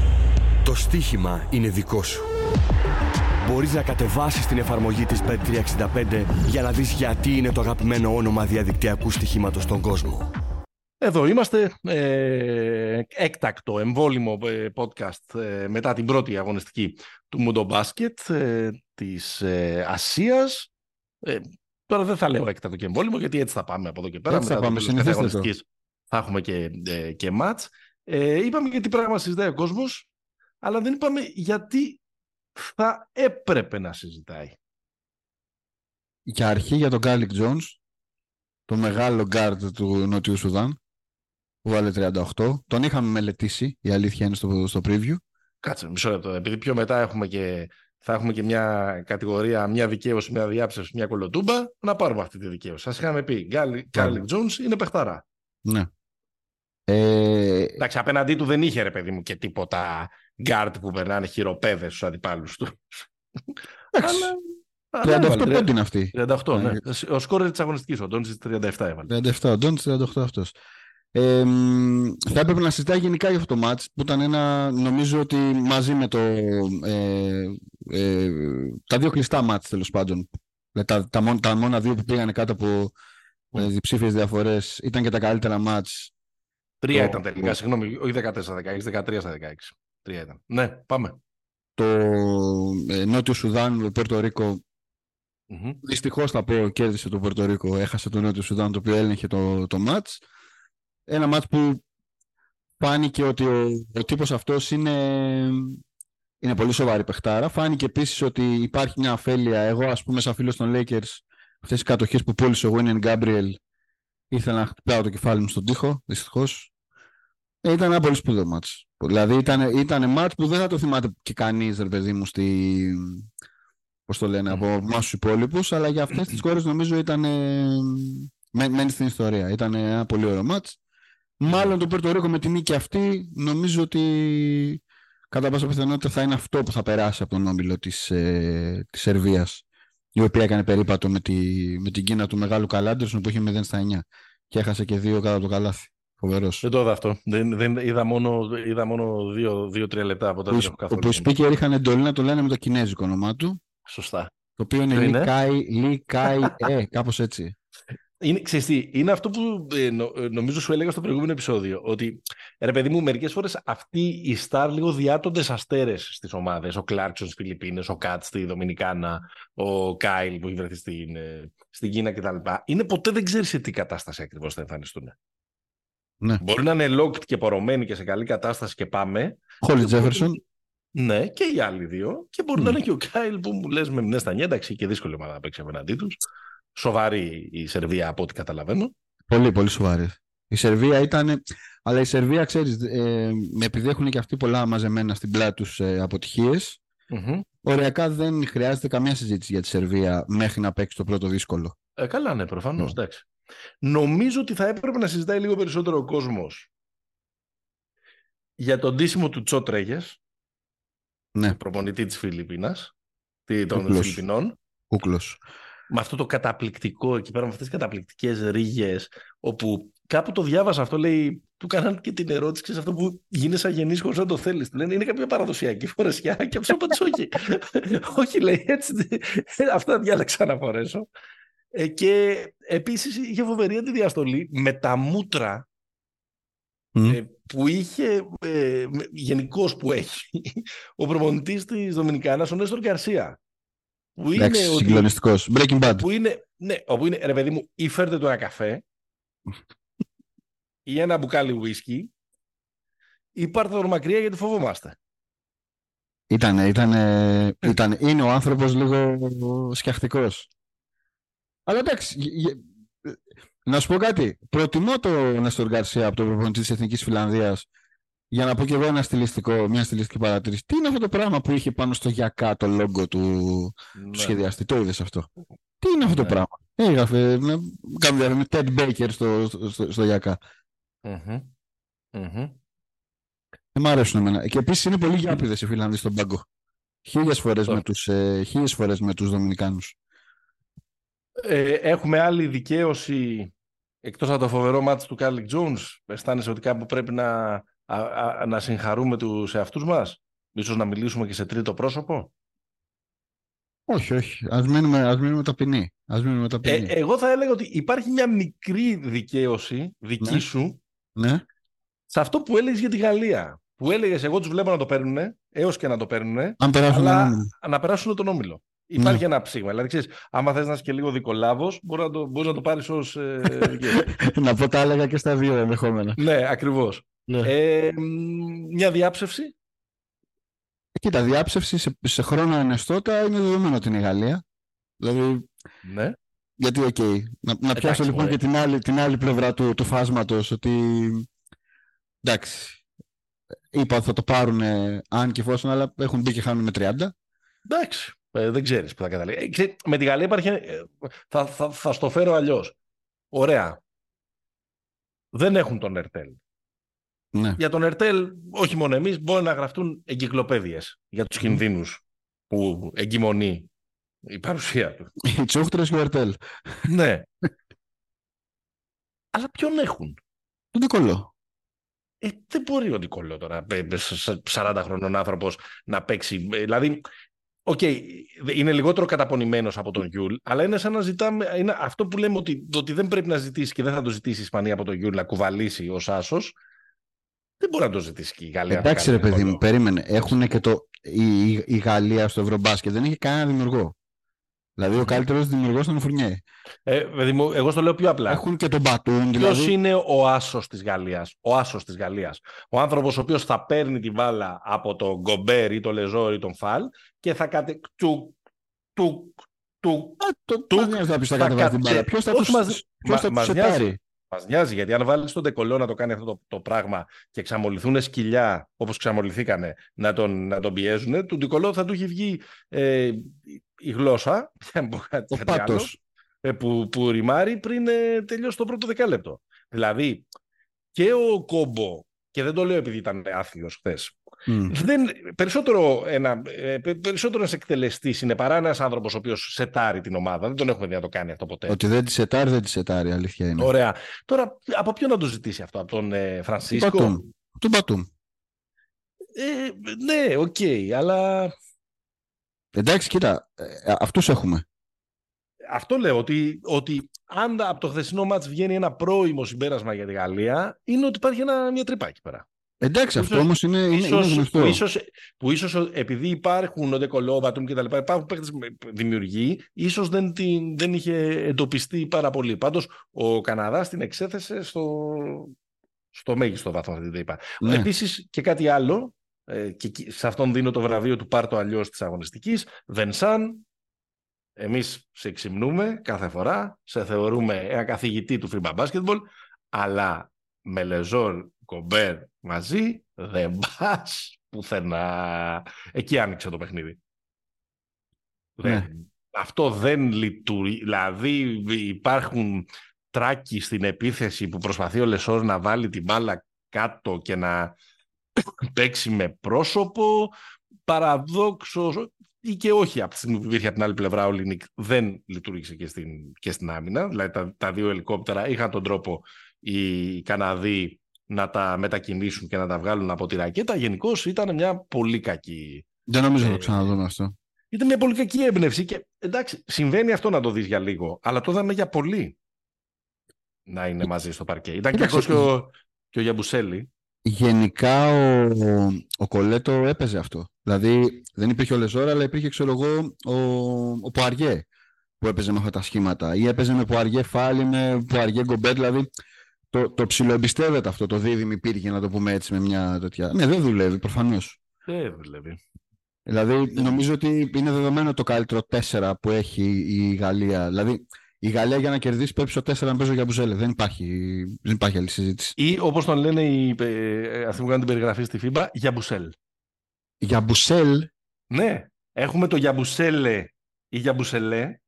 Το στοίχημα είναι δικό σου. Μπορείς να κατεβάσεις την εφαρμογή της Bet365 για να δεις γιατί είναι το αγαπημένο όνομα διαδικτυακού στοιχήματος στον κόσμο. Εδώ είμαστε, ε, έκτακτο εμβόλυμο ε, podcast ε, μετά την πρώτη αγωνιστική του Mundo Basket ε, της ε, Ασίας. τώρα δεν θα λέω έκτακτο και εμβόλυμο γιατί έτσι θα πάμε από εδώ και πέρα. Έτσι θα πάμε, αγωνιστικής θα έχουμε και, και μάτς. είπαμε γιατί πράγμα συζητάει ο κόσμος, αλλά δεν είπαμε γιατί θα έπρεπε να συζητάει. Για αρχή για τον Κάρλικ Τζόουνς, το μεγάλο γκαρντ του Νότιου Σουδάν, που βάλε 38. Τον είχαμε μελετήσει, η αλήθεια είναι στο, στο preview. Κάτσε μισό λεπτό. Επειδή πιο μετά έχουμε και, θα έχουμε και μια κατηγορία, μια δικαίωση, μια διάψευση, μια κωλοτούμπα, να πάρουμε αυτή τη δικαίωση. Σας είχαμε πει, Κάρλικ Τζόουνς είναι παιχταρά. Ναι. Ε... Εντάξει, απέναντί του δεν είχε ρε παιδί μου και τίποτα γκαρντ που περνάνε χειροπέδες στους αντιπάλους του. Εντάξει. 38 πόντι είναι αυτή. 38, ναι. Ε, ο σκόρ της αγωνιστικής, ο Ντόντζη 37 έβαλε. 37, ο Ντόντζη 38 αυτός. Ε, θα έπρεπε να συζητάει γενικά για αυτό το match που ήταν ένα, νομίζω ότι μαζί με το, ε, ε, τα δύο κλειστά μάτς τέλος πάντων, τα, τα, μόνα, τα μόνα δύο που πήγανε κάτω από ε, διψήφιες διαφορές, ήταν και τα καλύτερα μάτς. Τρία το, ήταν τελικά, το... συγγνώμη, όχι 14-16, 13 16. Τρία ήταν. Ναι, πάμε. Το ε, Νότιο Σουδάν, το Πορτο Ρίκο, mm-hmm. δυστυχώς θα πω, κέρδισε το Πορτο Ρίκο, έχασε το Νότιο Σουδάν, το οποίο έλεγχε το, το μάτς ένα μάτς που φάνηκε ότι ο, ο τύπος αυτός είναι, είναι πολύ σοβαρή παιχτάρα. Φάνηκε επίσης ότι υπάρχει μια αφέλεια. Εγώ, ας πούμε, σαν φίλος των Lakers, αυτές οι κατοχές που πούλησε ο Winnie Gabriel, ήθελα να χτυπάω το κεφάλι μου στον τοίχο, δυστυχώς. Ε, ήταν ένα πολύ σπουδαίο μάτς. Δηλαδή ήταν, ήταν μάτς που δεν θα το θυμάται και κανείς, ρε παιδί μου, στη... Πώς το λένε, από εμάς τους υπόλοιπους, αλλά για αυτές τις κόρες νομίζω ήταν... Μένει στην ιστορία. Ήταν ένα πολύ ωραίο μάτς. Μάλλον το Πορτορίκο με τη νίκη αυτή νομίζω ότι κατά πάσα πιθανότητα θα είναι αυτό που θα περάσει από τον όμιλο της, ε, της Σερβίας η οποία έκανε περίπατο με, τη, με την Κίνα του μεγάλου Καλάντερσον που είχε 0 στα 9 και έχασε και δύο κάτω από το καλάθι. Φοβερός. Δεν το είδα αυτό. Δεν, δεν, είδα μόνο, είδα μόνο δύο-τρία λεπτά από τότε. Όπου οι speaker είχαν εντολή να το λένε με το κινέζικο όνομά του. Σωστά. Το οποίο είναι Λι Κάι, Ε, κάπως έτσι. Είναι, ξέρεις τι, είναι αυτό που ε, νο, ε, νομίζω σου έλεγα στο προηγούμενο επεισόδιο. Ότι, ρε παιδί μου, μερικές φορές αυτοί οι στάρ λίγο διάτοντες αστέρες στις ομάδες. Ο Κλάρκσον στις Φιλιππίνες, ο Κάτ στη Δομινικάνα, ο Κάιλ που έχει βρεθεί στην, ε, στην Κίνα κτλ. Είναι ποτέ δεν ξέρεις σε τι κατάσταση ακριβώς θα εμφανιστούν. Ναι. Μπορεί να είναι locked και πορωμένοι και σε καλή κατάσταση και πάμε. Χόλι Τζέφερσον. Ναι, και οι άλλοι δύο. Και μπορεί mm. να είναι και ο Κάιλ που μου λες με μνέ στα εντάξει και δύσκολη ομάδα να παίξει απέναντί τους σοβαρή η Σερβία από ό,τι καταλαβαίνω. Πολύ, πολύ σοβαρή. Η Σερβία ήταν. Αλλά η Σερβία, ξέρεις, ε, επειδή έχουν και αυτοί πολλά μαζεμένα στην πλάτη τους ε, αποτυχίες, mm-hmm. οριακά δεν χρειάζεται καμία συζήτηση για τη Σερβία μέχρι να παίξει το πρώτο δύσκολο. Ε, καλά, ναι, προφανώς. Mm. Νομίζω ότι θα έπρεπε να συζητάει λίγο περισσότερο ο κόσμος για τον ντύσιμο του Τσότρεγε, ναι. προπονητή της Φιλιππίνας, των Φιλιππινών. Κούκλος με αυτό το καταπληκτικό εκεί πέρα, με αυτές τις καταπληκτικές ρίγες, όπου κάπου το διάβασα αυτό, λέει, του κάναν και την ερώτηση, ξέρεις, αυτό που γίνεσαι αγενής χωρίς να το θέλεις. Του λένε, είναι κάποια παραδοσιακή φορεσιά και αυτό απάντησε όχι. όχι, λέει, έτσι, αυτά διάλεξα να φορέσω. Ε, και επίσης είχε φοβερή αντιδιαστολή με τα μούτρα ε, που είχε, ε, γενικώς που έχει, ο προπονητής της Δομινικάνας, ο Νέστορ Γκαρσία. Που είναι Εντάξει, συγκλονιστικός. Breaking Bad. Που είναι, ναι, όπου είναι, ρε παιδί μου, ή φέρτε του ένα καφέ ή ένα μπουκάλι ουίσκι ή πάρτε τον μακριά γιατί φοβόμαστε. Ήτανε, ήτανε, ήταν, είναι ο άνθρωπος λίγο σκιαχτικός. Αλλά εντάξει, να σου πω κάτι. Προτιμώ τον Νέστορ Γκαρσία από τον προπονητή της Εθνικής Φιλανδίας για να πω και εγώ ένα στιλιστικό, μια στιλιστική παρατήρηση. Τι είναι αυτό το πράγμα που είχε πάνω στο γιακά το λόγο του, ναι. του σχεδιαστή; Το είδες αυτό; Τι είναι αυτό ναι. το πράγμα; Έγραφε, να κάνουμε με Ted Baker στο, στο, στο γιακά. Mm-hmm. Mm-hmm. Δεν μ' αρέσουν εμένα. Και επίσης είναι πολύ γιάπηδες οι Φινλανδοί στον πάγκο. Χίλιες φορές, με τους, ε, χίλιες φορές με τους Δομινικάνους. Ε, έχουμε άλλη δικαίωση εκτός από το φοβερό μάτι του Κάρλικ Τζόουνς. Αισθάνεσαι ότι κάπου πρέπει να α, α, να συγχαρούμε τους εαυτούς μας; Ίσως να μιλήσουμε και σε τρίτο πρόσωπο; Όχι, όχι. Ας μείνουμε, ας μείνουμε ταπεινοί. Ας μείνουμε ταπεινοί. Ε, εγώ θα έλεγα ότι υπάρχει μια μικρή δικαίωση δική ναι. σου Ναι. Σε αυτό που έλεγες για τη Γαλλία. Που έλεγες, Εγώ τους βλέπω να το παίρνουν, έως και να το παίρνουν, Αν περάσουν αλλά τον να περάσουν τον όμιλο. Υπάρχει ένα ψήγμα. Δηλαδή, ξέρεις, άμα θες να είσαι και λίγο δικολάβος, μπορείς να το, μπορείς να το πάρεις ως. Ε, δικαίωμα. να πω τα έλεγα και στα δύο ενδεχόμενα. ναι, ακριβώς. Ναι. Ε, μ, μια διάψευση. Κοίτα, διάψευση σε, σε χρόνο ενεστώτα είναι δεδομένο ότι είναι η Γαλλία. Δηλαδή, Ναι. γιατί, οκ. Να, να πιάσω λοιπόν μωρέ. και την άλλη, την άλλη πλευρά του, του φάσματος, ότι εντάξει, είπα ότι θα το πάρουν αν και εφόσον, αλλά έχουν μπει και χάνουν με 30. Εντάξει. Ε, δεν ξέρεις που θα καταλήξει. Ε, ξέρεις, με τη Γαλλία υπάρχει. ε, θα, θα, θα στο φέρω αλλιώς. Ωραία. Δεν έχουν τον Ερτέλ. Ναι. Για τον Ερτέλ, όχι μόνο εμείς, μπορεί να γραφτούν εγκυκλοπαίδειες για τους κινδύνους που εγκυμονεί η παρουσία του. Οι Τσούχτρες και ο Ερτέλ. ναι. Αλλά ποιον έχουν; Τον Ντε Κολό. Ε, δεν μπορεί ο Ντε Κολό τώρα, ε, ε, σ- σ- 40 χρονών άνθρωπος, να παίξει. Ε, Δηλαδή, οκ, είναι λιγότερο καταπονημένος από τον Γιουλ, αλλά είναι σαν να ζητάμε. Είναι αυτό που λέμε ότι, ότι δεν πρέπει να ζητήσει και δεν θα το ζητήσει η Ισπανία από τον Γιουλ να κουβαλήσει ως άσος. Δεν μπορεί να το ζητήσει και η Γαλλία. να Εντάξει ρε κάνει παιδί μου, Νικολό. περίμενε. Έχουν και το... Η, η, η Γαλλία στο Ευρωμπάσκετ δεν είχε κανένα δημιουργό. Δηλαδή ο καλύτερος δημιουργός ήταν ο Φουρνιέ. Ε, παιδί μου, εγώ στο λέω πιο απλά. Έχουν και τον Μπατούν. Ποιο Δηλαδή... είναι ο άσο τη Γαλλία. Ο άσο τη Γαλλία. Ο άνθρωπο ο οποίο θα παίρνει τη μπάλα από τον Γκομπέρ ή τον Λεζόρ ή τον Φαλ και θα κατε. Του, του, του, Α, το Του- μας νοιάζει να πεις θα θα κατεβάσει την κα- μπάλα. Ποιος θα όχι, τους, μας- ποιος θα μα- τους μας νοιάζει. σετάρει. Μας νοιάζει γιατί αν βάλεις τον Τεκολό να το κάνει αυτό το, το πράγμα και ξαμολυθούν σκυλιά όπως ξαμολυθήκανε να τον, να τον πιέζουν, του Τεκολό θα του έχει βγει ε, η γλώσσα. για να μην πω κάτι- Ο κάτι άλλο, πάτος. ε, που, που ρημάρει πριν ε, τελειώσει το πρώτο δεκάλεπτο. Δηλαδή και ο Κόμπο, και δεν το λέω επειδή ήταν άθλιος χθες. Μμ. Δεν, περισσότερο ένα, ε, πε- περισσότερο ένας εκτελεστής είναι παρά ένας άνθρωπος ο οποίος σετάρει την ομάδα. Δεν τον έχουμε δει να το κάνει αυτό ποτέ. Ότι δεν τη σετάρει, δεν τη σετάρει, αλήθεια είναι. Ωραία. Τώρα, από ποιον να το ζητήσει αυτό, από τον ε, Τον Φρανσίσκο. Μπατούμ. Τον Μπατούμ. Ε, ναι, οκ, αλλά Εντάξει, κοίτα, ε, αυτούς έχουμε. αυτό λέω ότι, ότι αν από το χθεσινό ματς βγαίνει ένα πρώιμο συμπέρασμα για τη Γαλλία, είναι ότι υπάρχει ένα, μια τρύπα εκεί πέρα. Εντάξει, αυτό Ίσως- όμως είναι, είναι, είναι Ίσως, γνωστό. που, ίσως, που ίσως επειδή υπάρχουν ο Ντε Κολό, ο Μπατούμ και τα λοιπά, υπάρχουν παίκτες με- δημιουργοί, ίσως δεν, την, δεν είχε εντοπιστεί πάρα πολύ. Πάντως, ο Καναδάς την εξέθεσε στο, στο μέγιστο βαθμό, δεν είπα. Ναι. Επίσης και κάτι άλλο, ε, και εκεί- σε αυτόν δίνω το βραβείο του πάρτο αλλιώς της αγωνιστικής, Βενσάν, εμείς σε ξυμνούμε κάθε φορά, σε θεωρούμε ένα καθηγητή του FIBA Basketball, αλλά με Λεζόρ, Κομπέρ μαζί δεν πας πουθενά. Εκεί άνοιξε το παιχνίδι. Ναι. Δεν- αυτό δεν λειτουργεί. Δηλαδή υπάρχουν τράκοι στην επίθεση που προσπαθεί ο Λεσόρ να βάλει την μπάλα κάτω και να παίξει με πρόσωπο. Παραδόξως ή και όχι από τη στιγμή που υπήρχε από την άλλη πλευρά ο Ολίνικ δεν λειτούργησε και στην, και στην άμυνα. Δηλαδή τα, τα δύο ελικόπτερα είχαν τον τρόπο οι Καναδοί να τα μετακινήσουν και να τα βγάλουν από τη ρακέτα. Γενικώ ήταν μια πολύ κακή Δεν νομίζω να το Ε, ξαναδούμε αυτό. ήταν μια πολύ κακή έμπνευση και εντάξει, συμβαίνει αυτό να το δεις για λίγο, αλλά το είδαμε για πολύ να είναι μαζί στο παρκέ. Ήταν και Κοίταξε, αυτός και ο, και ο Γιαμπουσέλη. Γενικά ο, ο Κολέτο έπαιζε αυτό. Δηλαδή δεν υπήρχε ο Λεζόρα, αλλά υπήρχε ξέρω εγώ ο, ο Πουαριέ που έπαιζε με αυτά τα σχήματα. Ή έπαιζε με Πουαριέ Φάλι, με Πουαριέ Γκομπέτ. Δηλαδή το, το ψιλοεμπιστεύεται αυτό το δίδυμο υπήρχε, να το πούμε έτσι, με μια τέτοια. Ναι, δεν δουλεύει προφανώς. Δεν δουλεύει. Δηλαδή νομίζω ότι είναι δεδομένο το καλύτερο 4 που έχει η Γαλλία. Δηλαδή η Γαλλία για να κερδίσει πρέπει στο 4 να παίζει ο Γιαμπουζέλε. Δεν υπάρχει, δεν υπάρχει άλλη συζήτηση. Ή όπως τον λένε οι, ε, αυτοί που κάνουν την περιγραφή στη FIBA, Γιαμπουσέλ. Γιαμπουσέλ Ναι, έχουμε το Γιαμπουσέλε ή Γιαμπουσελέ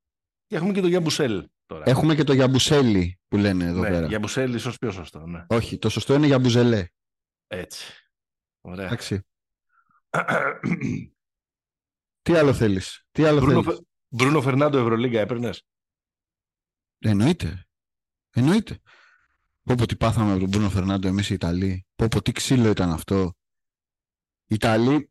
και έχουμε και το Γιαμπουσέλ τώρα. Έχουμε και το Γιαμπουσέλη που λένε εδώ ναι, πέρα. Γιαμπουσέλ ίσως πιο σωστό, ναι. Όχι, το σωστό είναι Γιαμπουζελέ. Έτσι. Ωραία. Εντάξει. Τι άλλο θέλεις; Τι άλλο Μπρούνο, θέλεις; Φε- Μπρούνο Φερνάντο Ευρωλίγκα έπαιρνες; Εννοείται. Εννοείται. Πω πω τι πάθαμε από τον Μπρούνο Φερνάντο εμείς οι Ιταλοί. Πω πω τι ξύλο ήταν αυτό. Οι Ιταλοί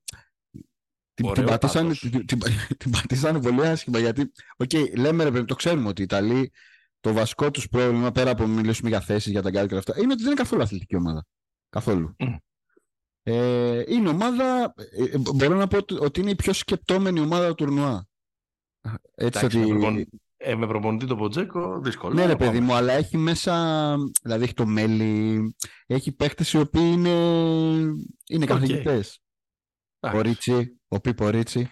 την, την, Ωραίο πατήσανε, πάθος. την, την, την πατήσανε πολύ άσχημα γιατί, οκ, λέμε ρε παιδί, το ξέρουμε ότι οι Ιταλοί το βασικό τους πρόβλημα, πέρα από μιλήσουμε για θέσεις, για τα γκαρντ και αυτά, είναι ότι δεν είναι καθόλου αθλητική ομάδα. Καθόλου. Ε, είναι ομάδα, ε, ε, μπορώ να πω ότι είναι η πιο σκεπτόμενη ομάδα του τουρνουά. Έτσι ότι... Ε, με προπονητή το Ποτζέκο, δύσκολο. Ναι, ρε παιδί μου, αλλά έχει μέσα. Δηλαδή έχει το μέλι. Έχει παίχτε οι οποίοι είναι, είναι καθηγητές. Ο Ρίτσι, ο Πίπο Ρίτσι.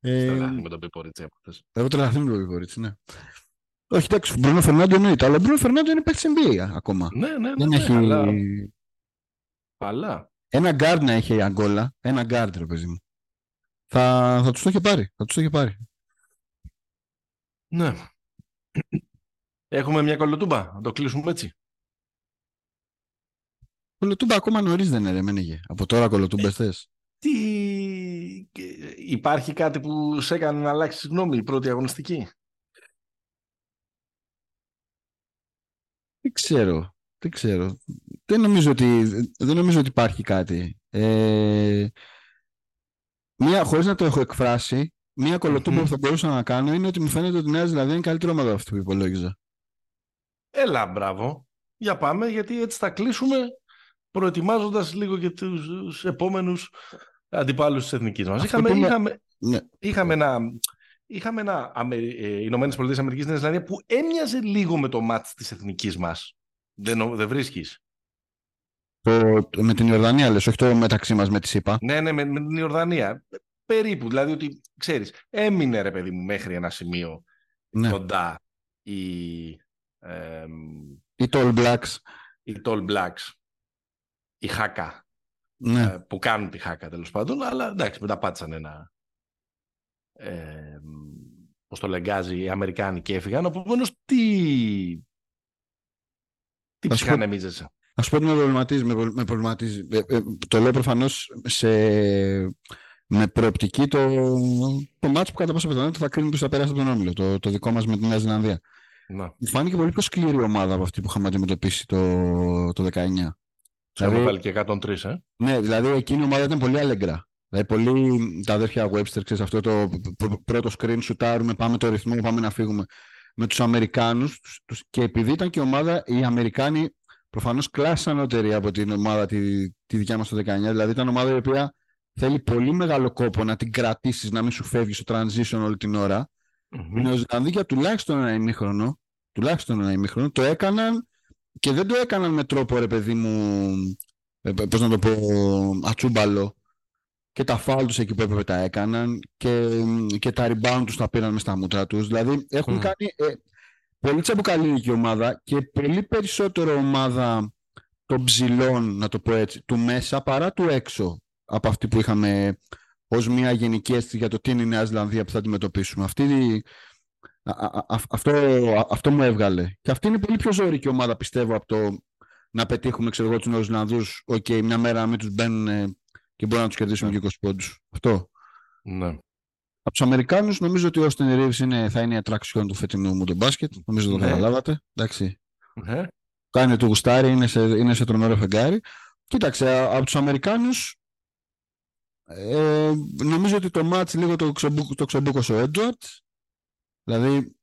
Ε, με τον Πίπο Ρίτσι από χθε. Εγώ τρελαθούμε με τον Πίπο Ρίτσι, ναι. Όχι, εντάξει, ο Μπρούνο Φερνάντο εννοείται, αλλά ο Μπρούνο Φερνάντο είναι παίχτη NBA ακόμα. Ναι, ναι, ναι. Δεν ναι, έχει... αλλά... αλλά... Ένα γκαρντ να έχει η Αγκόλα, ένα γκαρντ, ρε παιδί μου. Θα, θα τους το είχε πάρει. Θα τους το είχε πάρει. Ναι. Έχουμε μια κωλοτούμπα. Να το κλείσουμε έτσι. Κωλοτούμπα ακόμα νωρίς δεν είναι, ρε Μένεγε. Από τώρα κωλοτούμπες θες. Τι... Υπάρχει κάτι που σε έκανε να αλλάξεις γνώμη η πρώτη αγωνιστική; Δεν ξέρω. Δεν ξέρω. Δεν νομίζω ότι, δεν νομίζω ότι υπάρχει κάτι. Ε, μία, χωρίς να το έχω εκφράσει, μία κολοτούμπα που θα μπορούσα να κάνω είναι ότι μου φαίνεται ότι η Νέα Ζηλανδία είναι καλύτερη ομάδα αυτή που υπολόγιζα. Έλα, μπράβο. Για πάμε, γιατί έτσι θα κλείσουμε προετοιμάζοντας λίγο και τους επόμενους αντιπάλους της εθνικής μας. Είχαμε, είχαμε, ναι. είχαμε ένα... Είχαμε ένα ε, Ηνωμένες Πολιτείες Αμερικής Νέα Ζηλανδία που έμοιαζε λίγο με το μάτς της εθνικής μας. Δεν, δεν βρίσκεις; με την Ιορδανία λες, όχι το μεταξύ μας με τη ΣΥΠΑ. Ναι, ναι, με, με την Ιορδανία. Περίπου, δηλαδή ότι, ξέρεις, έμεινε ρε παιδί μου μέχρι ένα σημείο ναι. κοντά η... Ε, οι Tall Blacks. Οι Tall Blacks. Η Χάκα. Ναι. Ε, που κάνουν τη Χάκα τέλος πάντων, αλλά εντάξει, μετά πάτησαν ένα... Ε, πώς το λεγκάζει οι Αμερικάνοι και έφυγαν, Οπότε, τι τι ψυχανεμίζεσαι; Α πω ότι με προβληματίζει. Με, προβληματίζει. Ε, ε, το λέω προφανώς με προοπτική το, το μάτσο που κατά πάσα πιθανότητα θα κρίνει ποιο θα περάσει από τον Όμιλο. Το, το δικό μας με τη Νέα Ζηλανδία. Να. Μου φάνηκε πολύ πιο σκληρή ομάδα από αυτή που είχαμε αντιμετωπίσει το, το 19. Δηλαδή, βάλει και 103, ε. Ναι, δηλαδή εκείνη η ομάδα ήταν πολύ αλέγκρα. Δηλαδή, πολύ τα αδέρφια Webster, ξέρεις, αυτό το πρώτο screen, σουτάρουμε, πάμε το ρυθμό, πάμε να φύγουμε με τους Αμερικάνους τους, και επειδή ήταν και ομάδα, οι Αμερικάνοι προφανώς κλάσσαν ανώτερη από την ομάδα τη, τη δικιά μας το 19, δηλαδή ήταν ομάδα η οποία θέλει πολύ μεγάλο κόπο να την κρατήσεις, να μην σου φεύγει στο transition όλη την ώρα. Mm-hmm. Οι Νεοζηλανδοί τουλάχιστον ένα ημίχρονο, τουλάχιστον ένα ημίχρονο, το έκαναν και δεν το έκαναν με τρόπο, ρε παιδί μου, ε, πώς να το πω, ατσούμπαλο, και τα φάουλ τους εκεί που έπρεπε τα έκαναν και, και τα rebound τους τα πήραν μες στα μούτρα τους. Δηλαδή έχουν κάνει ε, πολύ τσαμπουκαλίνικη ομάδα και πολύ περισσότερο ομάδα των ψηλών, να το πω έτσι, του μέσα παρά του έξω από αυτή που είχαμε ως μια γενική αίσθηση για το τι είναι η Νέα Ζηλανδία που θα αντιμετωπίσουμε. Αυτή, αυτό, αυτό μου έβγαλε. Και αυτή είναι πολύ πιο ζόρικη ομάδα, πιστεύω, από το να πετύχουμε ξέρω εγώ, τους Νέους Ζηλανδούς. Οκ, μια μέρα να μην τους μπαίνουν και μπορεί να τους κερδίσουμε και 20 πόντους. Αυτό. Ναι. Από τους Αμερικάνους νομίζω ότι ο Austin Reeves είναι, θα είναι η ατράξιον του φετινού μου τον μπάσκετ. Νομίζω το ναι. καταλάβατε. Εντάξει. Ναι. Κάνει το γουστάρι, είναι σε, είναι σε τρομερό φεγγάρι. Κοίταξε, από τους Αμερικάνους ε, νομίζω ότι το μάτς λίγο το, ξεμπού, το ξεμπούκωσε ο Έντουαρτ. Δηλαδή,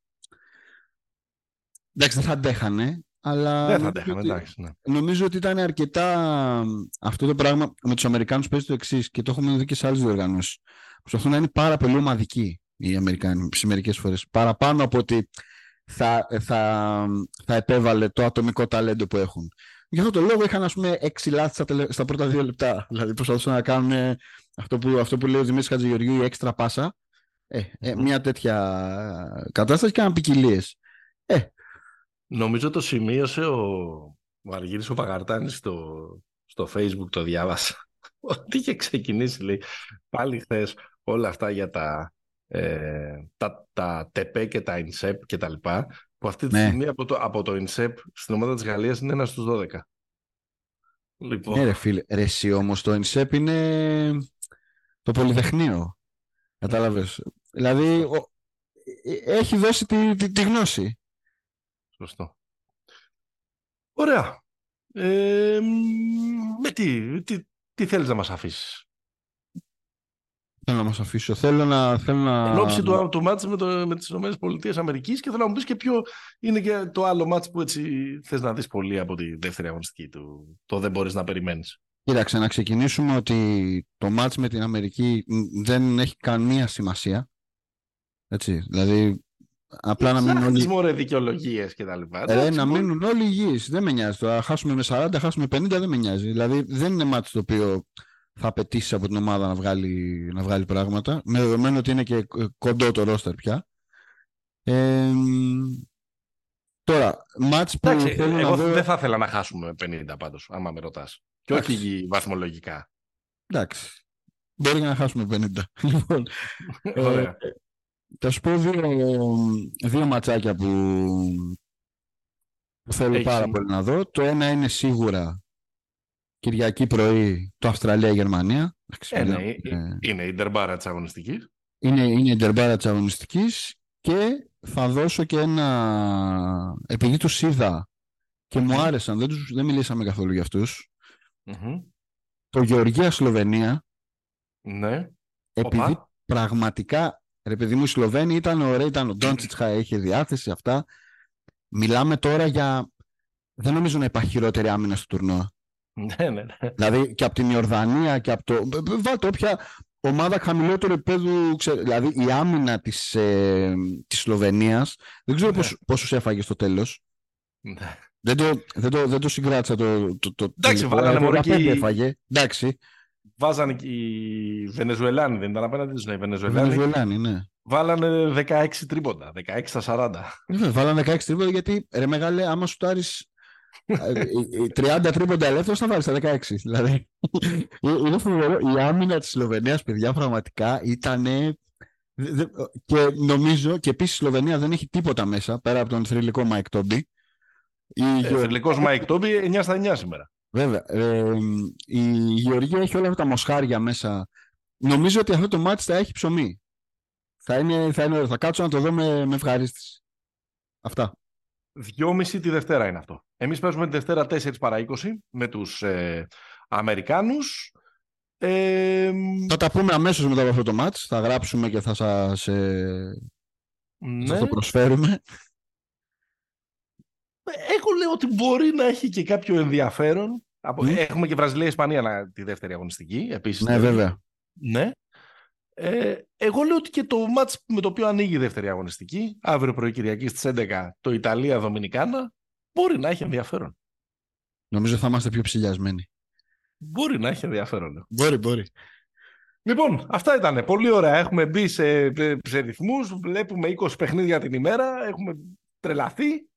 εντάξει δεν θα αντέχανε, αλλά δεν θα αντέχανε, εντάξει. Ναι. Νομίζω ότι ήταν αρκετά αυτό το πράγμα με τους Αμερικάνους παίζει το εξής και το έχουμε δει και σε άλλες διοργανώσεις. Προσπαθούν να είναι πάρα πολύ ομαδικοί οι Αμερικάνοι σε μερικές φορές. Παραπάνω από ότι θα, θα, θα επέβαλε το ατομικό ταλέντο που έχουν. Γι' αυτό το λόγο είχαν ας πούμε έξι λάθη στα, στα πρώτα δύο λεπτά. Δηλαδή προσπαθούσαν να κάνουν αυτό που, αυτό που λέει ο Δημήτρης Χατζηγεωργίου η έξτρα πάσα. Ε, ε, μια τέτοια κατάσταση και ποικιλίε. Ε, Νομίζω το σημείωσε ο, ο Αργύρης ο Παγαρτάνης στο, στο facebook, το διάβασα. Ότι είχε ξεκινήσει, λέει, πάλι χθες όλα αυτά για τα, ε, τα, τα ΤΕΠΕ και τα ΙΝΣΕΠ και τα λοιπά, που αυτή τη ναι. στιγμή από το, από το ΙΝΣΕΠ στην ομάδα της Γαλλίας είναι ένας στους 12. Λοιπόν. Ναι ρε φίλε, ρε εσύ όμως το ΙΝΣΕΠ είναι το πολυτεχνείο. Κατάλαβες. Δηλαδή ο, ε, έχει δώσει τη, τη, τη γνώση. Σωστό. Ωραία. Ε, με τι, τι, τι θέλεις να μας αφήσεις; Θέλω να μας αφήσω. Θέλω να. Θέλω να... Εν ώψη του, του μάτς με, το, με τις ΗΠΑ και θέλω να μου πεις και ποιο είναι και το άλλο μάτς που έτσι θες να δεις πολύ από τη δεύτερη αγωνιστική του. Το δεν μπορείς να περιμένεις. Κοίταξε, να ξεκινήσουμε ότι το μάτς με την Αμερική δεν έχει καμία σημασία. Έτσι, δηλαδή απλά να μείνουν όλοι... μωρέ δικαιολογίες και τα λοιπά. Ε, να μείνουν όλοι υγιείς, δεν με νοιάζει. Το χάσουμε με 40, χάσουμε 50, δεν με νοιάζει. Δηλαδή δεν είναι μάτς το οποίο θα απαιτήσει από την ομάδα να βγάλει, να βγάλει πράγματα, με δεδομένο ότι είναι και κοντό το ρόστερ πια. Ε, τώρα, μάτς που Εντάξει, θέλω εγώ να δω... δεν θα ήθελα να χάσουμε 50 πάντως, άμα με ρωτάς. Και όχι βαθμολογικά. Εντάξει. Μπορεί να χάσουμε 50. Λοιπόν, ε, θα σου πω δύο, δύο ματσάκια που, που θέλω Έχεις πάρα πολύ να δω. Το ένα είναι σίγουρα Κυριακή πρωί το Αυστραλία-Γερμανία. Ε, ναι, ε, είναι η ντερμπάρα της αγωνιστικής. Είναι, είναι η ντερμπάρα της αγωνιστικής και θα δώσω και ένα... Επειδή τους είδα και μου άρεσαν, δεν, τους, δεν μιλήσαμε καθόλου για αυτους Το Γεωργία-Σλοβενία. Ναι. Επειδή Οπα. πραγματικά, ρε παιδί μου, οι Σλοβαίνοι ήταν ωραίοι, ήταν ο Ντόντσιτς, είχε διάθεση, αυτά. Μιλάμε τώρα για... Δεν νομίζω να υπάρχει χειρότερη άμυνα στο τουρνό. Ναι, ναι, ναι. Δηλαδή και από την Ιορδανία και από το. Βάλτε όποια ομάδα χαμηλότερου επίπεδου. Δηλαδή η άμυνα της ε, της Σλοβενίας δεν ξέρω ναι. πόσους έφαγε στο τέλος. Ναι. Δεν το, δεν, το, δεν το συγκράτησα το, το, το Εντάξει, βάλανε μόνο και έφαγε. Εντάξει. Βάζανε και οι Βενεζουελάνοι, δεν ήταν απέναντι τους, ναι, οι Βενεζουελάνοι. Βενεζουελάνοι, ναι. Βάλανε 16 τρίποντα, 16 στα 40. Ναι, βάλανε 16 τρίποντα γιατί, ρε μεγάλε, άμα σου τάρεις 30 τρίποντα ελεύθερος θα βάλεις στα 16. Δηλαδή, είναι φοβερό. Η άμυνα της Σλοβενίας, παιδιά, πραγματικά ήταν. Και νομίζω και επίσης η Σλοβενία δεν έχει τίποτα μέσα πέρα από τον θρυλικό Μάικ Τόμπι. Ε, θρυλικός Μάικ Τόμπι 9 στα 9 σήμερα. Βέβαια. Ε, η Γεωργία έχει όλα αυτά τα μοσχάρια μέσα. Νομίζω ότι αυτό το ματς θα έχει ψωμί. Θα, είναι, θα, είναι, θα κάτσω να το δω με, με ευχαρίστηση. Αυτά. Δυόμιση τη Δευτέρα είναι αυτό. Εμείς παίζουμε τη Δευτέρα 4 παρά 20 με τους ε, Αμερικάνους. Ε, θα τα πούμε αμέσως μετά από αυτό το μάτς. Θα γράψουμε και θα σας, ε, ναι. το προσφέρουμε. Εγώ λέω ότι μπορεί να έχει και κάποιο ενδιαφέρον. Έχουμε και Βραζιλία-Ισπανία τη δεύτερη αγωνιστική. Επίσης, ναι, βέβαια. Ναι. Ε, εγώ λέω ότι και το μάτς με το οποίο ανοίγει η δεύτερη αγωνιστική, αύριο πρωί Κυριακή στις 11, το Ιταλία-Δομινικάνα, μπορεί να έχει ενδιαφέρον. Νομίζω θα είμαστε πιο ψηλιασμένοι. Μπορεί να έχει ενδιαφέρον. Μπορεί, μπορεί. Λοιπόν, αυτά ήταν. Πολύ ωραία. Έχουμε μπει σε, σε ρυθμούς, βλέπουμε 20 παιχνίδια την ημέρα, έχουμε τρελαθεί.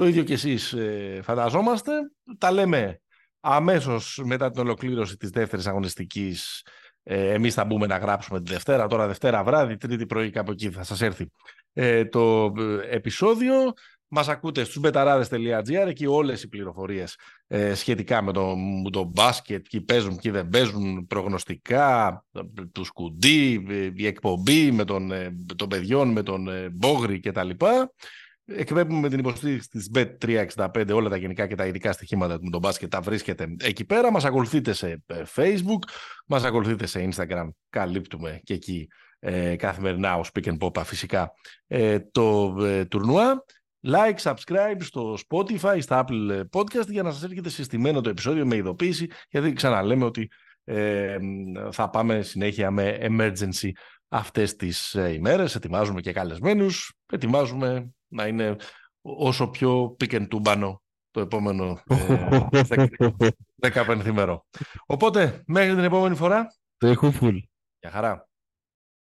Το ίδιο και εσείς ε, φανταζόμαστε. Τα λέμε αμέσως μετά την ολοκλήρωση της δεύτερης αγωνιστικής ε, εμείς θα μπούμε να γράψουμε τη Δευτέρα, τώρα Δευτέρα βράδυ, Τρίτη πρωί κάπου εκεί θα σας έρθει ε, το ε, επεισόδιο. Μας ακούτε στους μπεταράδες.gr, εκεί όλες οι πληροφορίες ε, σχετικά με το, με το μπάσκετ, ποιοι παίζουν, ποιοι δεν παίζουν, προγνωστικά, τους σκουντί, ε, η εκπομπή με τον, τον παιδιών, με τον Μπόγρι κτλ. Εκπέμπουμε την υποστήριξη της Bet365, όλα τα γενικά και τα ειδικά στοιχήματα με τον μπάσκετ τα βρίσκεται εκεί πέρα. Μας ακολουθείτε σε ε, Facebook, μας ακολουθείτε σε Instagram, καλύπτουμε και εκεί ε, καθημερινά ο Speak and Pop φυσικά ε, το ε, τουρνουά. Like, subscribe στο Spotify, στα Apple Podcast για να σας έρχεται συστημένο το επεισόδιο με ειδοποίηση γιατί ξαναλέμε ότι ε, θα πάμε συνέχεια με emergency αυτές τις ε, ημέρες. Ετοιμάζουμε και καλεσμένους, ετοιμάζουμε να είναι όσο πιο πικεντούμπανο το επόμενο ε, 15 ημέρο. Οπότε, μέχρι την επόμενη φορά. Το έχω full. Γεια χαρά.